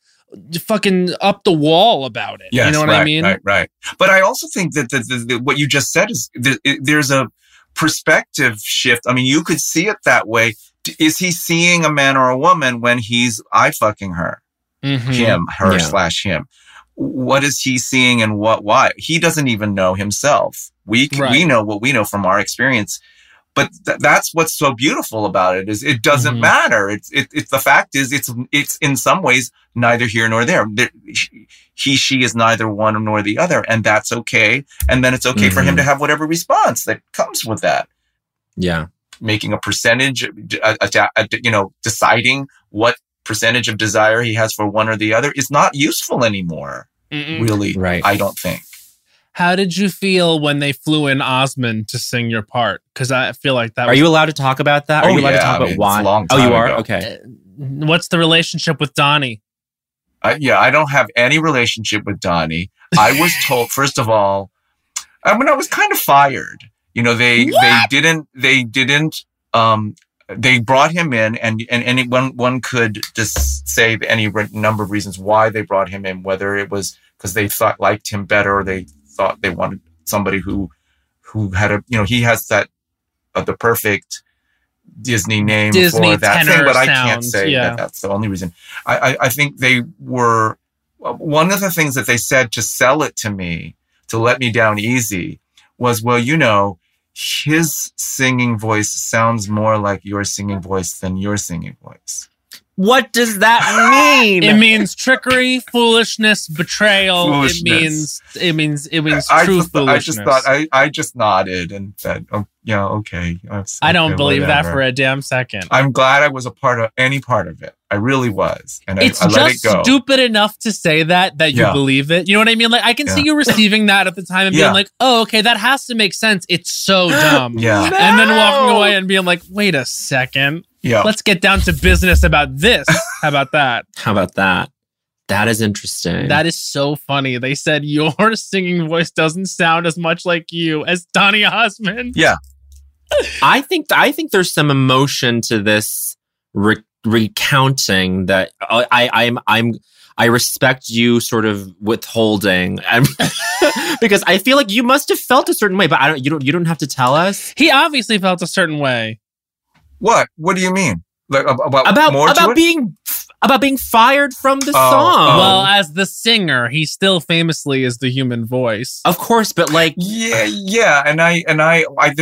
fucking up the wall about it. Yes, you know what right, I mean? Right, right. But I also think that the, the, the, what you just said is there's a perspective shift. I mean, you could see it that way. Is he seeing a man or a woman when he's I fucking her, mm-hmm. him, her yeah. slash him? What is he seeing and what? Why? He doesn't even know himself. We right. we know what we know from our experience but th- that's what's so beautiful about it is it doesn't mm-hmm. matter. It's it, it's the fact is it's it's in some ways neither here nor there. He she is neither one nor the other, and that's okay. And then it's okay mm-hmm. for him to mm-hmm. have whatever response that comes with that. Yeah, making a percentage, a, a, a, you know, deciding what percentage of desire he has for one or the other is not useful anymore. Mm-mm. Really, right? I don't think. How did you feel when they flew in Osmond to sing your part? Because I feel like that. Are was... you allowed to talk about that? Oh, are you allowed yeah, to talk I mean, about why? oh, you are. Okay. Uh, what's the relationship with Donny? Uh, yeah, I don't have any relationship with Donny. I was told, first of all, I mean, I was kind of fired. You know, they what? they didn't they didn't um they brought him in and and anyone one could just say any number of reasons why they brought him in, whether it was because they thought liked him better or they thought they wanted somebody who who had a you know he has that uh, the perfect Disney name Disney for that thing, but I can't say yeah. that that's the only reason. I, I I think they were one of the things that they said to sell it to me to let me down easy was well you know his singing voice sounds more like your singing voice than your singing voice. What does that mean? it means trickery, foolishness, betrayal. Foolishness. It means it means it means I true just, foolishness. I just thought I, I just nodded and said, "Oh, yeah, okay." I don't believe whatever. that for a damn second. I'm glad I was a part of any part of it. I really was, and it's I, I just it stupid enough to say that that you yeah. believe it. You know what I mean? Like I can yeah. see you receiving that at the time and yeah. being like, "Oh, okay, that has to make sense." It's so dumb. yeah, no! and then walking away and being like, "Wait a second. Yeah. Let's get down to business about this. How about that? How about that? That is interesting. That is so funny. They said your singing voice doesn't sound as much like you as Donny Osmond. Yeah. I think I think there's some emotion to this re- recounting that I, I I'm I'm I respect you sort of withholding because I feel like you must have felt a certain way, but I don't you don't you don't have to tell us. He obviously felt a certain way. What? What do you mean? Like about about about being about being fired from the oh, song. Oh. Well, as the singer, he still famously is the human voice. Of course, but like yeah, yeah, and I and I I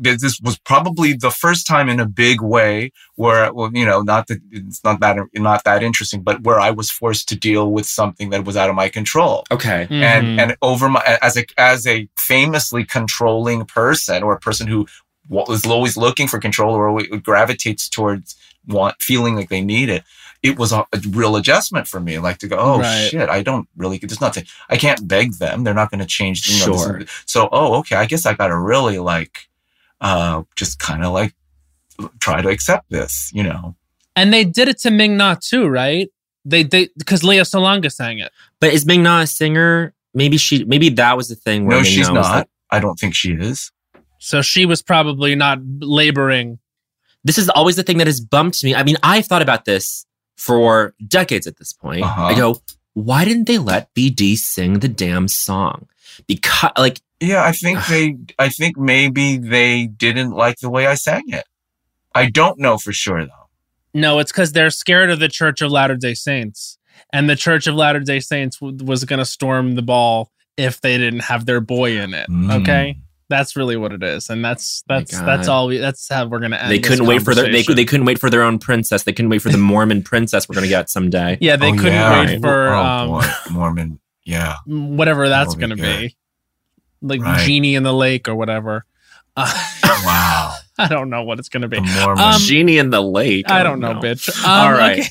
this was probably the first time in a big way where well, you know, not that it's not that not that interesting, but where I was forced to deal with something that was out of my control. Okay. Mm-hmm. And and over my as a as a famously controlling person or a person who was always looking for control or always gravitates towards want feeling like they need it it was a, a real adjustment for me like to go oh right. shit i don't really there's nothing i can't beg them they're not going to change you know, sure. so oh okay i guess i gotta really like uh just kind of like try to accept this you know. And they did it to Ming-Na too right? They they because Lea Salonga sang it. But is Ming-Na a singer? Maybe she maybe that was the thing where no ming she's not. i don't think she is so she was probably not laboring. This is always the thing that has bumped me. I mean, I've thought about this for decades at this point. Uh-huh. I go, why didn't they let BD sing the damn song? Because, like, yeah, I think they, I think maybe they didn't like the way I sang it. I don't know for sure though. No, it's because they're scared of the Church of Latter day Saints. And the Church of Latter day Saints w- was going to storm the ball if they didn't have their boy in it. Mm. Okay. That's really what it is, and that's that's that's all. We, that's how we're gonna end. They couldn't wait for their they, they couldn't wait for their own princess. They couldn't wait for the Mormon princess we're gonna get someday. Yeah, they oh, couldn't yeah. wait for oh, um, Mormon. Yeah, whatever that's Mormon, gonna yeah. be, like right. genie in the lake or whatever. Uh, wow. I don't know what it's gonna be. Um, genie in the lake. I, don't, know, know. bitch. Um, all right. Okay.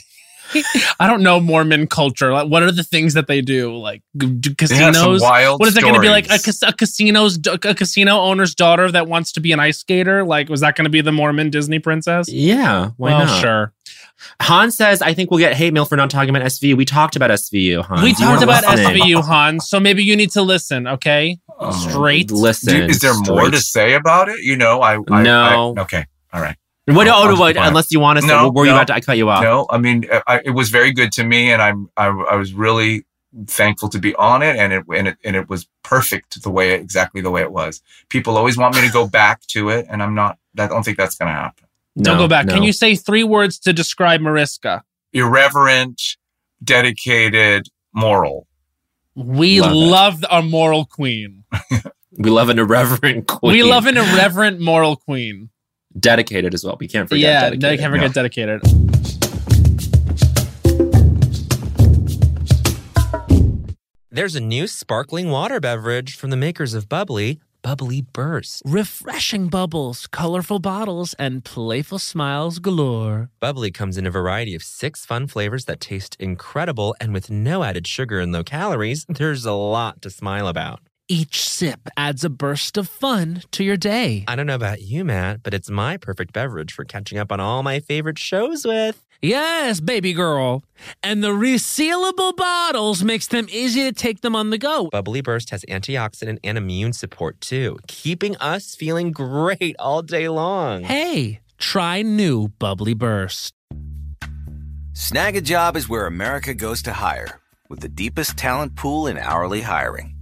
I don't know Mormon culture. Like, what are the things that they do? Like do casinos? what is it going to be like? A, a casino's a casino owner's daughter that wants to be an ice skater? Like, was that going to be the Mormon Disney princess? Yeah, why well, not? Sure. Han says, I think we'll get hate mail for not talking about SVU. We talked about SVU, Han. We talked about listening. SVU, Han. So maybe you need to listen, okay? Uh, Straight. Listen. Do, is there straight. more to say about it? You know, I. I no. I, okay. All right. What? Oh, what, unless you want to say, no, were you no, about to? I cut you off. No, I mean, uh, I, it was very good to me, and I'm, I, I was really thankful to be on it and it and it and it was perfect the way exactly the way it was. People always want me to go back to it and I'm not I don't think that's going to happen. Don't go back. No. Can you say three words to describe Mariska? Irreverent, dedicated, moral. We love, love a moral queen. we love an irreverent queen. We love an irreverent moral queen. Dedicated as well. We can't forget. Yeah, dedicated. can't forget yeah. dedicated. There's a new sparkling water beverage from the makers of Bubbly, Bubbly Burst. Refreshing bubbles, colorful bottles, and playful smiles galore. Bubbly comes in a variety of six fun flavors that taste incredible, and with no added sugar and low calories, there's a lot to smile about. Each sip adds a burst of fun to your day. I don't know about you, Matt, but it's my perfect beverage for catching up on all my favorite shows with. Yes, baby girl. And the resealable bottles makes them easy to take them on the go. Bubbly Burst has antioxidant and immune support too, keeping us feeling great all day long. Hey, try new Bubbly Burst. Snagajob is where America goes to hire, with the deepest talent pool in hourly hiring.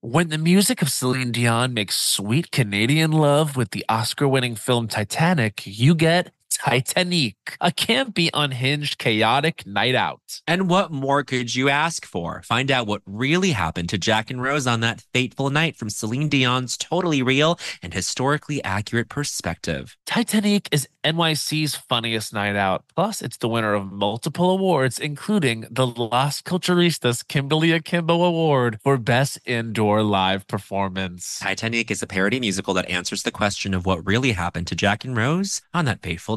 When the music of Celine Dion makes sweet Canadian love with the Oscar winning film Titanic, you get Titanic, a campy, unhinged, chaotic night out. And what more could you ask for? Find out what really happened to Jack and Rose on that fateful night from Celine Dion's totally real and historically accurate perspective. Titanic is NYC's funniest night out. Plus, it's the winner of multiple awards, including the Las Culturistas Kimberly Akimbo Award for Best Indoor Live Performance. Titanic is a parody musical that answers the question of what really happened to Jack and Rose on that fateful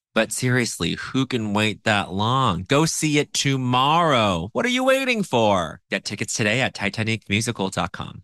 But seriously, who can wait that long? Go see it tomorrow. What are you waiting for? Get tickets today at TitanicMusical.com.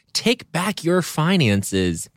Take back your finances.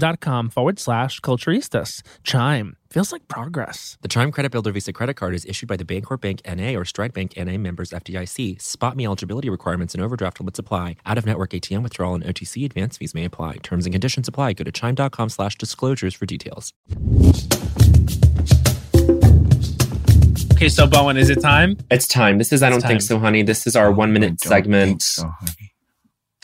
chime.com forward slash culturistas. Chime feels like progress. The Chime Credit Builder Visa credit card is issued by the Bancorp Bank NA or Stride Bank NA members FDIC. SpotMe eligibility requirements and overdraft limits apply. Out of network ATM withdrawal and OTC advance fees may apply. Terms and conditions apply. Go to chime.com slash disclosures for details. Okay, so Bowen, is it time? It's time. This is I don't think so, honey. This is our oh, one minute segment. So,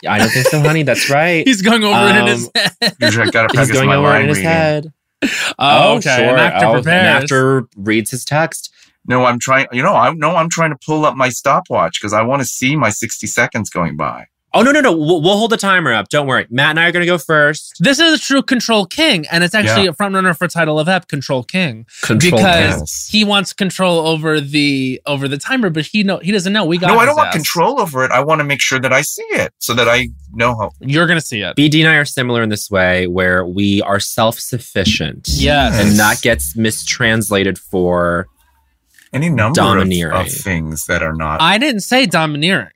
I don't think so, honey. That's right. He's going over um, it in his um, head. He's going over it in his head. Oh, oh okay. Sure. An actor, oh, an actor reads his text. No, I'm trying. You know, I'm no, I'm trying to pull up my stopwatch because I want to see my 60 seconds going by. Oh no no no! We'll, we'll, hold the timer up. Don't worry. Matt and I are going to go first. This is a true Control King, and it's actually yeah. a front runner for title of Ep, Control King, Control because yes. he wants control over the over the timer, but he know he doesn't know. We got no. I don't ass. want control over it. I want to make sure that I see it so that I know how you're going to see it. BD and I are similar in this way, where we are self sufficient. Yes, and that gets mistranslated for any number domineering. Of, of things that are not. I didn't say domineering.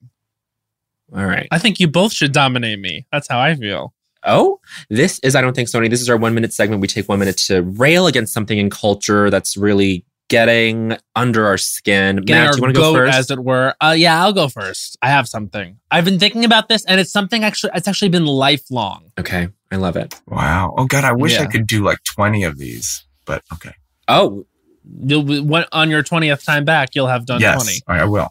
All right. I think you both should dominate me. That's how I feel. Oh, this is I don't think Sony. This is our one minute segment. We take one minute to rail against something in culture that's really getting under our skin. Getting Matt, do you want to go first? As it were. Uh, yeah, I'll go first. I have something. I've been thinking about this, and it's something actually. It's actually been lifelong. Okay, I love it. Wow. Oh God, I wish yeah. I could do like twenty of these, but okay. Oh, you'll be, on your twentieth time back, you'll have done yes, twenty. I will.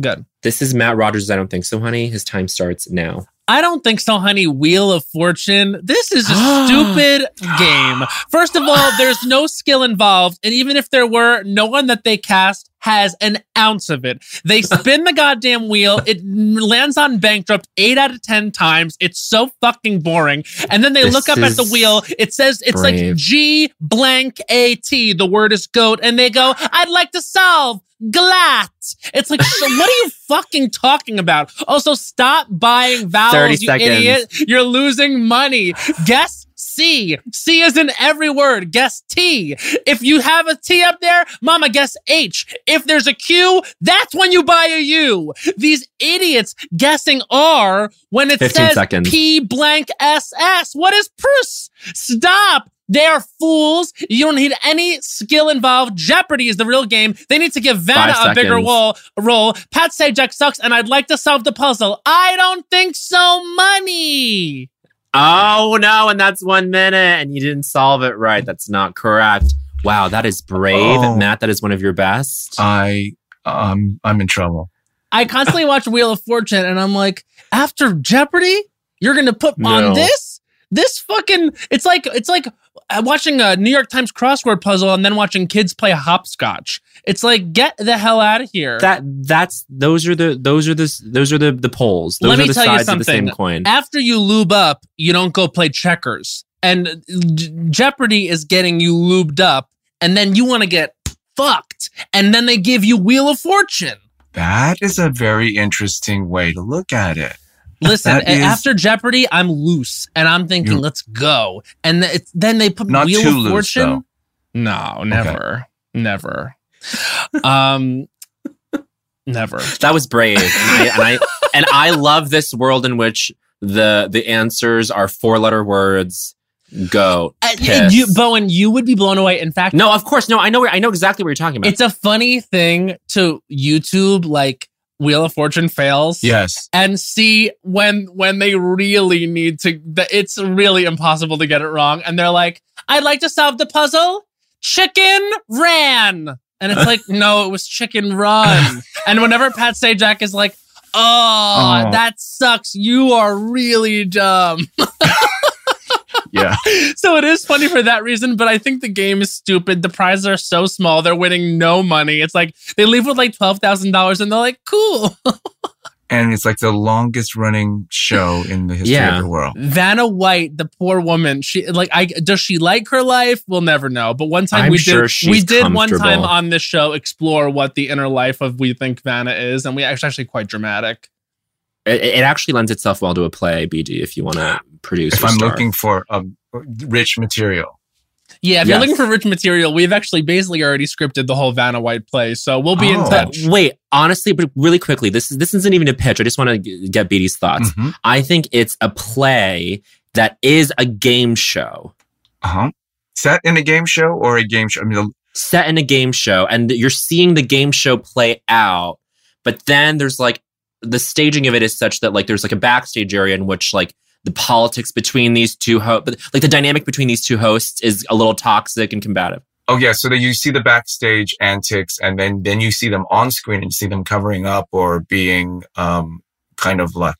Good. This is Matt Rogers. I don't think so, honey. His time starts now. I don't think so, honey. Wheel of Fortune. This is a stupid game. First of all, there's no skill involved. And even if there were, no one that they cast has an ounce of it. They spin the goddamn wheel. It lands on bankrupt eight out of 10 times. It's so fucking boring. And then they this look up at the wheel. It says, it's brave. like G blank AT. The word is goat. And they go, I'd like to solve Glat. It's like, so what are you fucking talking about? Also, stop buying vowels, you seconds. idiot. You're losing money. Guess C. C is in every word. Guess T. If you have a T up there, mama, guess H. If there's a Q, that's when you buy a U. These idiots guessing R when it says seconds. P blank SS. What is purse? Stop. They are fools. You don't need any skill involved. Jeopardy is the real game. They need to give Vanna a bigger role. role. Pat Sajak sucks, and I'd like to solve the puzzle. I don't think so. Money. Oh no, and that's one minute, and you didn't solve it right. That's not correct. Wow, that is brave, oh, Matt. That is one of your best. I um, I'm in trouble. I constantly watch Wheel of Fortune, and I'm like, after Jeopardy, you're gonna put no. on this. This fucking it's like it's like uh, watching a New York Times crossword puzzle and then watching kids play hopscotch. It's like get the hell out of here. That that's those are the those are the those are the the poles. Those Let me tell you something. After you lube up, you don't go play checkers. And Jeopardy is getting you lubed up, and then you want to get fucked, and then they give you Wheel of Fortune. That is a very interesting way to look at it. Listen, is, after Jeopardy, I'm loose and I'm thinking, let's go. And th- then they put Not Wheel of loose, Fortune. Though. No, never, okay. never. Um, never. That was brave, and I, and I and I love this world in which the the answers are four letter words. Go, uh, you, Bowen. You would be blown away. In fact, no, of course, no. I know. I know exactly what you're talking about. It's a funny thing to YouTube, like Wheel of Fortune fails. Yes. And see when when they really need to it's really impossible to get it wrong. And they're like, I'd like to solve the puzzle. Chicken ran. And it's like, no, it was chicken run. and whenever Pat Sajak is like, oh, oh, that sucks. You are really dumb. yeah. so it is funny for that reason, but I think the game is stupid. The prizes are so small; they're winning no money. It's like they leave with like twelve thousand dollars, and they're like, "Cool." And it's like the longest running show in the history yeah. of the world. Vanna White, the poor woman, she like I does she like her life? We'll never know. But one time I'm we sure did we did one time on this show explore what the inner life of we think Vanna is, and we actually actually quite dramatic. It, it actually lends itself well to a play, BD, if you want to produce. If I'm star. looking for a rich material. Yeah, if yes. you're looking for rich material, we've actually basically already scripted the whole Vanna White play, so we'll be oh. in touch. Wait, honestly, but really quickly, this is this isn't even a pitch. I just want to get BD's thoughts. Mm-hmm. I think it's a play that is a game show. Uh huh. Set in a game show or a game show? I mean, set in a game show, and you're seeing the game show play out, but then there's like the staging of it is such that like there's like a backstage area in which like the politics between these two hosts, like the dynamic between these two hosts is a little toxic and combative. Oh yeah, so that you see the backstage antics, and then then you see them on screen, and you see them covering up or being um kind of like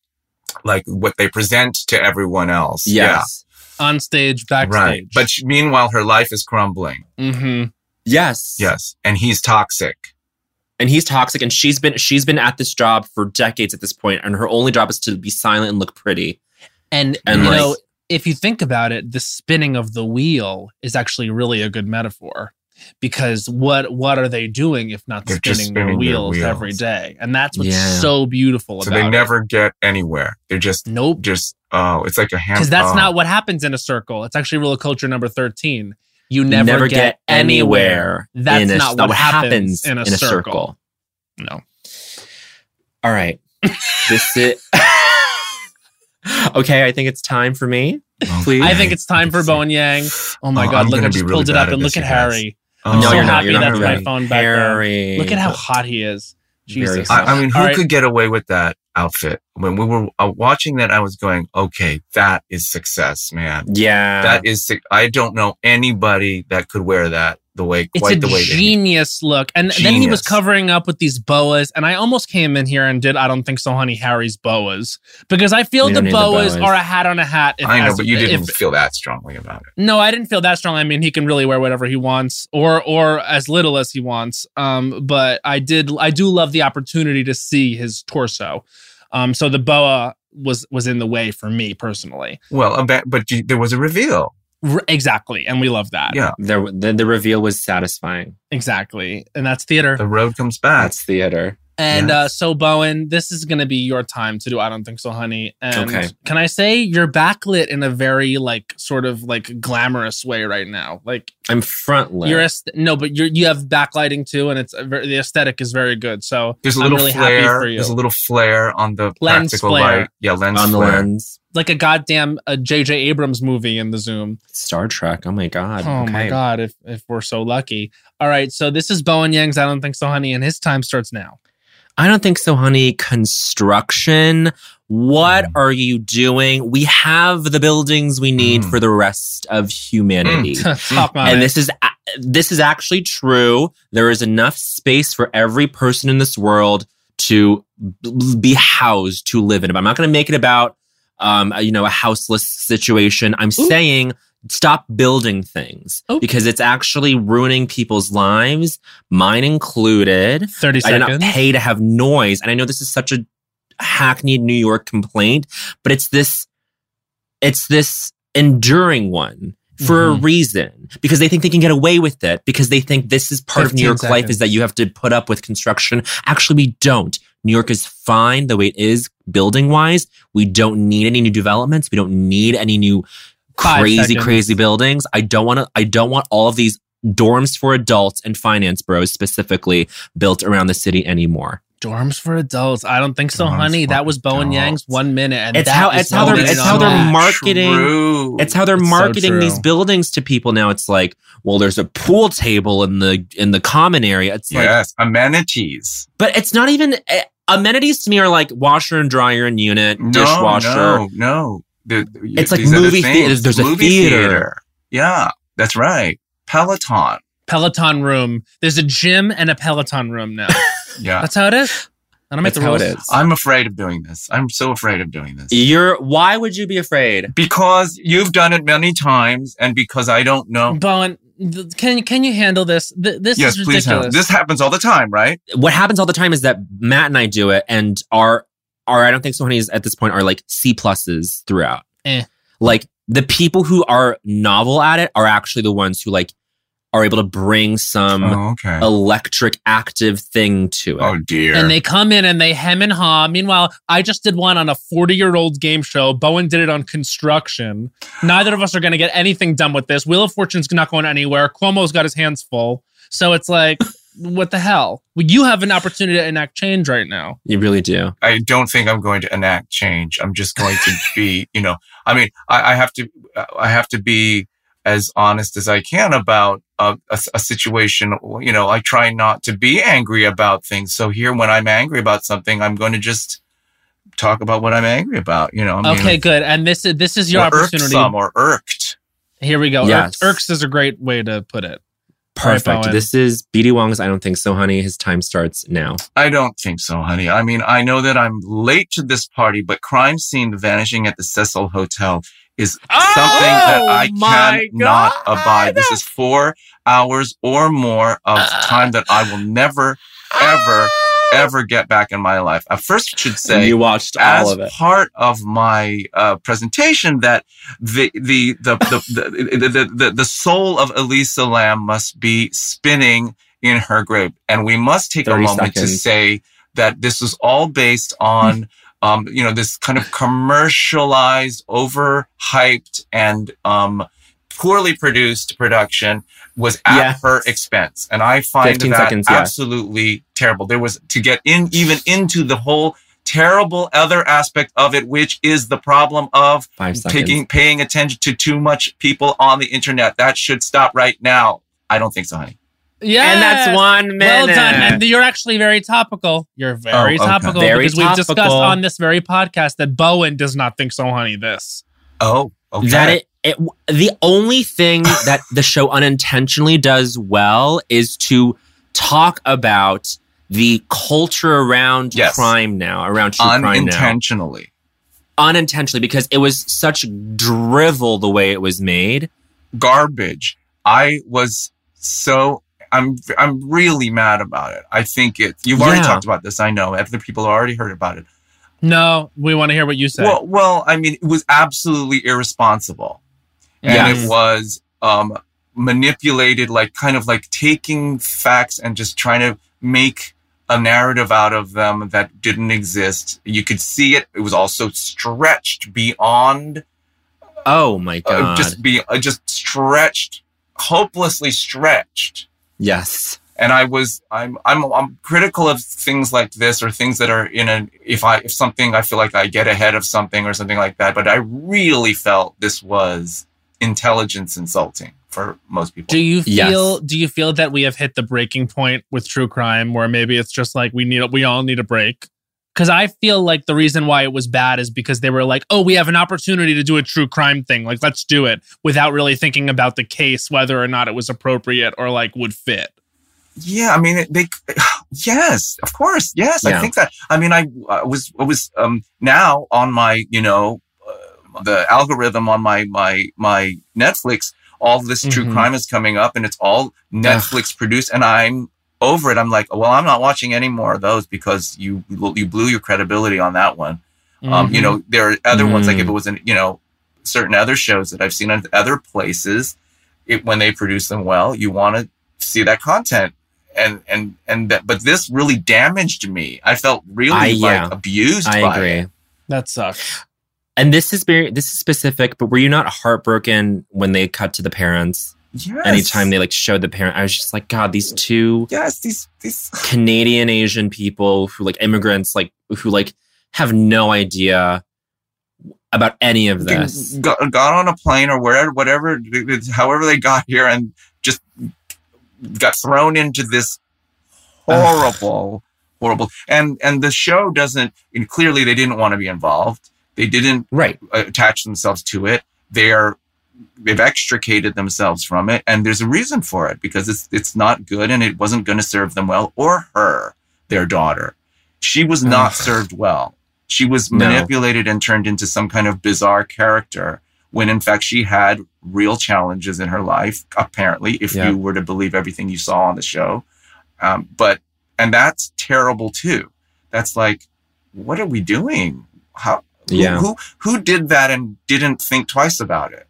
like what they present to everyone else. Yes. Yeah. On stage, backstage. Right. But meanwhile, her life is crumbling. Mm-hmm. Yes. Yes. And he's toxic. And he's toxic and she's been she's been at this job for decades at this point and her only job is to be silent and look pretty. And, and you like, know, if you think about it, the spinning of the wheel is actually really a good metaphor because what what are they doing if not spinning, spinning their, wheels wheels, every day? And that's what's yeah. so beautiful so they never it. get anywhere. They're just nope. just oh it's like a hand because that's oh. not what happens in a circle. It's actually rule of culture number 13 you never, never get, get, anywhere, that's a, not what, what happens, happens, in a, in a circle. circle. No. All right. This is okay i think it's time for me Please. I think it's time for Bowen Yang. Oh my oh, God! I'm look, I just really pulled it up and look at Harry. Oh, I'm so you're happy not, that's my phone back Harry. there. Look at how hot he is. Jesus. I, I mean, who right. could get away with that outfit? When we were uh, watching that, I was going, okay, that is success, man. Yeah. That is, I don't know anybody that could wear that the way it's quite the way genius look. And genius. then he was covering up with these boas and i almost came in here and did i don't think so honey harry's boas. Because i feel the boas, the boas, are a hat on a hat i know but you didn't if, feel that strongly about it. No i didn't feel that strong. I mean he can really wear whatever he wants or or as little as he wants. Um but i did i do love the opportunity to see his torso. Um so the boa was was in the way for me personally. Well but you, there was a reveal exactly, and we love that. Yeah, there, the the reveal was satisfying. Exactly, and that's theater. The road comes back. That's theater. And yes. uh, so, Bowen, this is going to be your time to do I Don't Think So, Honey. And okay. can I say you're backlit in a very, like, sort of like glamorous way right now? Like, I'm front lit. You're no, but you're, you have backlighting too, and it's very, the aesthetic is very good. So, there's a little really flare. There's a little flare on the lens practical flare. light. Yeah, lens on flare. the lens. Like a goddamn a J.J. Abrams movie in the Zoom. Star Trek. Oh my god. Oh okay. my god. If if we're so lucky. All right. So this is Bowen Yang's I Don't Think So, Honey, and his time starts now. I don't think so, honey. Construction. What mm. are you doing? We have the buildings we need mm. for the rest of humanity. Mm. and this is this is actually true. There is enough space for every person in this world to be housed to live in. But I'm not going to make it about um, you know, a houseless situation. I'm Ooh. saying stop building things oh. because it's actually ruining people's lives, mine included. 30 seconds. I did not pay to have noise. And I know this is such a hackneyed New York complaint, but it's this, it's this enduring one for mm-hmm. a reason because they think they can get away with it because they think this is part of New York seconds. life is that you have to put up with construction. Actually, we don't. New York is fine the way it is building wise. We don't need any new developments. We don't need any new crazy, crazy buildings. I don't want to, I don't want all of these dorms for adults and finance bros specifically built around the city anymore. Dorms for adults. I don't think so, dorms honey. That was Bowen Yang's one minute, and it's how it's how they're it's how they're marketing. True. It's how they're it's marketing so these buildings to people now. It's like, well, there's a pool table in the in the common area. It's yes, like, amenities. But it's not even uh, amenities to me are like washer and dryer and unit, no, dishwasher. No, no, the, it's like movie theater. There's movie a theater. theater. Yeah, that's right. Peloton. Peloton room. There's a gym and a Peloton room now. yeah, that's how it is. I don't make the rules. It is. I'm afraid of doing this. I'm so afraid of doing this. You're. Why would you be afraid? Because you've done it many times, and because I don't know. Bowen, can can you handle this? This yes, is ridiculous. Please handle. This happens all the time, right? What happens all the time is that Matt and I do it, and our are I don't think so honeys at this point are like C pluses throughout. Eh. Like the people who are novel at it are actually the ones who like are able to bring some oh, okay. electric active thing to it. Oh dear. And they come in and they hem and haw. Meanwhile, I just did one on a 40 year old game show. Bowen did it on construction. Neither of us are going to get anything done with this. Wheel of Fortune's not going anywhere. Cuomo's got his hands full. So it's like, what the hell? Well, you have an opportunity to enact change right now. You really do. I don't think I'm going to enact change. I'm just going to be, you know, I mean, I, I have to, I have to be as honest as I can about a, a, a, situation. You know, I try not to be angry about things. So here, when I'm angry about something, I'm going to just talk about what I'm angry about. You know. I mean, okay, good. And this is this is your opportunity. Irksome or irked. Here we go. Yes. irks is a great way to put it. Perfect. Right, this is BD Wong's I Don't Think So, Honey. His time starts now. I don't think so, honey. I mean, I know that I'm late to this party, but crime scene vanishing at the Cecil Hotel is oh, something that I cannot God. abide. This is four hours or more of time that I will never, ever, ever get back in my life. I first should say you watched all of it. part of my uh, presentation that the the the the, the, the, the, the, the soul of Elisa Lam must be spinning in her grave, and we must take a moment seconds. to say that this is all based on. Um, you know, this kind of commercialized, overhyped, and um, poorly produced production was at yes. her expense. And I find that seconds, absolutely yeah. terrible. There was to get in even into the whole terrible other aspect of it, which is the problem of taking, paying attention to too much people on the internet. That should stop right now. I don't think so, honey. Yeah, and that's one minute. Well done. And you're actually very topical. You're oh, very oh, okay. topical very because topical. we've discussed on this very podcast that Bowen does not think so, honey. This. Oh, okay. That it it, the only thing that the show unintentionally does well is to talk about the culture around yes. crime now, around true crime now. Unintentionally. Unintentionally, because it was such drivel the way it was made. Garbage. I was so I'm I'm really mad about it. I think it. You've already yeah. talked about this. I know. Other people have already heard about it. No, we want to hear what you say. Well, well, I mean, it was absolutely irresponsible and yes. it was um, manipulated, like kind of like taking facts and just trying to make a narrative out of them that didn't exist. You could see it. It was also stretched beyond. Oh my god! Uh, just be uh, just stretched, hopelessly stretched. Yes. And I was, I'm, I'm, I'm critical of things like this or things that are in a, if I, if something, I feel like I get ahead of something or something like that. But I really felt this was intelligence insulting for most people. Do you feel yes. do you feel that we have hit the breaking point with true crime where maybe it's just like we need we all need a break? Cuz I feel like the reason why it was bad is because they were like, "Oh, we have an opportunity to do a true crime thing. Like let's do it." Without really thinking about the case whether or not it was appropriate or like would fit. Yeah, I mean, they, yes, of course, yes. Yeah. I think that. I mean, I, I was, I was um, now on my, you know, the algorithm on my my my Netflix, all this true mm-hmm. crime is coming up, and it's all Netflix produced, and I'm over it. I'm like, well, I'm not watching any more of those because you you blew your credibility on that one. Mm-hmm. Um, you know, mm-hmm. there are other mm-hmm. ones like if it mm. was in you know certain other shows that I've seen in other places, it, when they produce them well, you want to see that content. And and and that, but this really damaged me. I felt really I, like yeah. abused. I agree. It. That sucks and this is very this is specific but were you not heartbroken when they cut to the parents yes. anytime they like showed the parent i was just like god these two yes these these canadian asian people who like immigrants like who like have no idea about any of this got, got on a plane or wherever whatever however they got here and just got thrown into this horrible horrible and and the show doesn't and clearly they didn't want to be involved they didn't right. attach themselves to it. They are they've extricated themselves from it and there's a reason for it because it's it's not good and it wasn't going to serve them well or her their daughter she was not served well she was no. manipulated and turned into some kind of bizarre character when in fact she had real challenges in her life apparently if yeah. you were to believe everything you saw on the show um, but and that's terrible too that's like what are we doing how yeah. Who, who, did that and didn't think twice about it?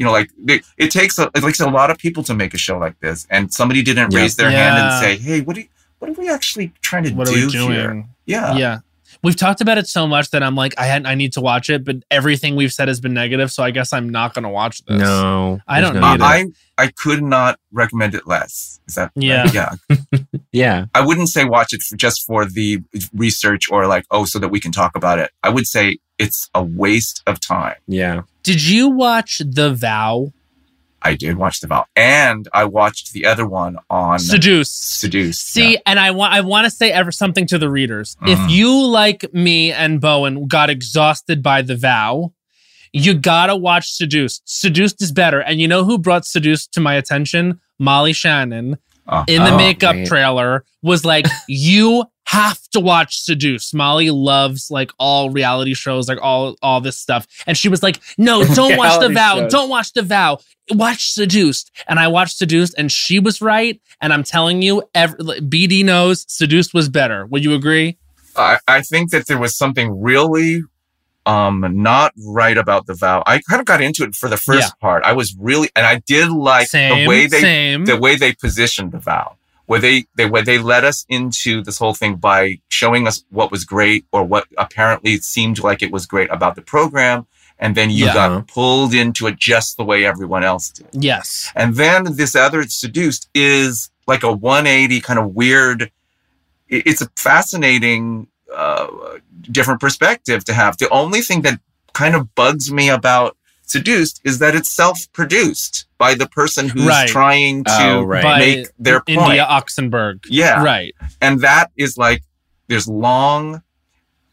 You know, like they, it takes a, it takes a lot of people to make a show like this, and somebody didn't yeah. raise their yeah. hand and say, "Hey, what are you, what are we actually trying to what do are we doing? here?" Yeah, yeah. We've talked about it so much that I'm like, I had, I need to watch it, but everything we've said has been negative, so I guess I'm not going to watch this. No, I don't no need I. I could not recommend it less. Is that yeah, right? yeah, yeah? I wouldn't say watch it for, just for the research or like oh, so that we can talk about it. I would say it's a waste of time. Yeah. Did you watch The Vow? I did watch The Vow, and I watched the other one on Seduce. Seduce. See, yeah. and I want I want to say ever something to the readers. Mm. If you like me and Bowen got exhausted by The Vow, you gotta watch Seduced. Seduced is better, and you know who brought Seduced to my attention? Molly Shannon. Oh, in the oh, makeup trailer was like, you have to watch Seduce. Molly loves like all reality shows, like all all this stuff. And she was like, "No, don't watch The Vow. Shows. Don't watch The Vow. Watch Seduced." And I watched Seduced, and she was right. And I'm telling you, every, BD knows Seduced was better. Would you agree? I, I think that there was something really um not right about the vow. I kind of got into it for the first yeah. part. I was really and I did like same, the way they same. the way they positioned the vow. Where they, they where they led us into this whole thing by showing us what was great or what apparently seemed like it was great about the program and then you yeah. got pulled into it just the way everyone else did. Yes. And then this other seduced is like a 180 kind of weird it's a fascinating uh, different perspective to have. The only thing that kind of bugs me about Seduced is that it's self-produced by the person who's right. trying to oh, right. make by their India point. Oxenberg. Yeah. Right. And that is like, there's long,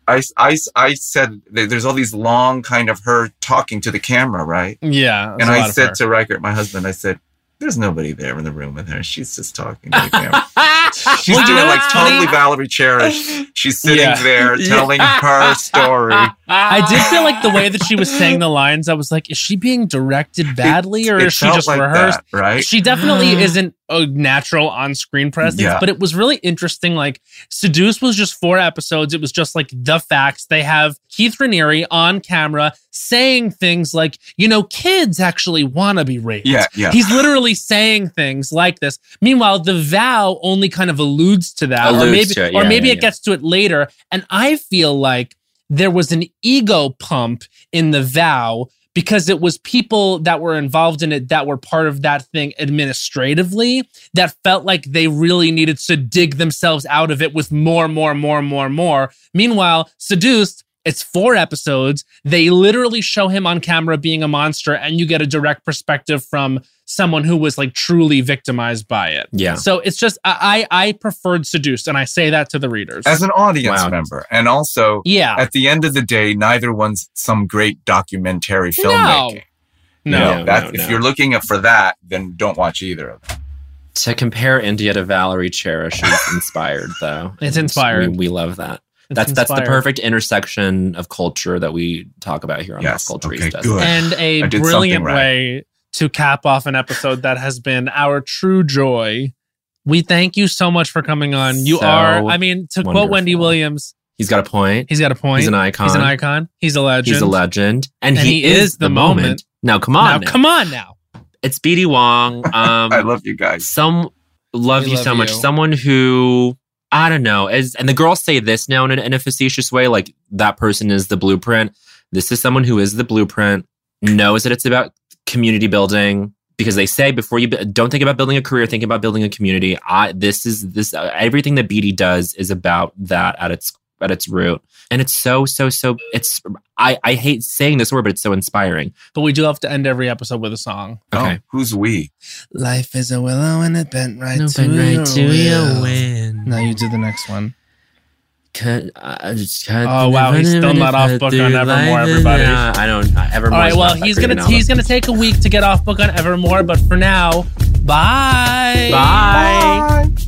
I, I, I said there's all these long kind of her talking to the camera, right? Yeah. And I said to Riker, my husband, I said, there's nobody there in the room with her. She's just talking to the camera. She's well, doing like totally Valerie Cherish. She's sitting yeah. there telling yeah. her story. I did feel like the way that she was saying the lines, I was like, is she being directed badly or it, it is she just like rehearsed? That, right? She definitely isn't a natural on-screen presence, yeah. but it was really interesting. Like Seduce was just four episodes. It was just like the facts. They have Keith Raniere on camera saying things like, you know, kids actually want to be raped. Yeah, yeah. He's literally saying things like this. Meanwhile, the vow only kind of alludes to that, alludes or maybe, it, yeah, or maybe yeah, it gets to it later. And I feel like there was an ego pump in the vow because it was people that were involved in it that were part of that thing administratively that felt like they really needed to dig themselves out of it with more, more, more, more, more. Meanwhile, Seduced, it's four episodes. They literally show him on camera being a monster, and you get a direct perspective from someone who was like truly victimized by it. Yeah. So it's just I I preferred seduced, and I say that to the readers as an audience wow. member, and also yeah. At the end of the day, neither one's some great documentary filmmaking. No, no, no, no if you're looking for that, then don't watch either of them. To compare India to Valerie Cherish is inspired, though. It's inspired. We, we love that. It's that's inspired. that's the perfect intersection of culture that we talk about here on yes, Pop Culture okay, good. And a brilliant right. way to cap off an episode that has been our true joy. We thank you so much for coming on. You so are, I mean, to wonderful. quote Wendy Williams, He's got a point. He's got a point. He's an icon. He's an icon. He's a legend. He's a legend. And, and he, he, is, the, the moment. moment. Now, come on. Now, now, come on now. It's BD Wong. Um, I love you guys. Some love we you love so you. much. Someone who I don't know. As and the girls say this now in in a facetious way, like that person is the blueprint. This is someone who is the blueprint. Knows that it's about community building because they say before you don't think about building a career, think about building a community. I this is this uh, everything that BD does is about that at its at its root, and it's so so so. It's I I hate saying this word, but it's so inspiring. But we do have to end every episode with a song. Okay, oh, who's we? Life is a willow and it bent right no, to, bent right your, to your wind. Now you do the next one. Cut, uh, cut oh wow, he's still not off book on Evermore. Everybody, uh, I don't. Uh, Evermore. All right, well he's gonna he's gonna take a week to get off book on Evermore, but for now, bye. Bye. bye.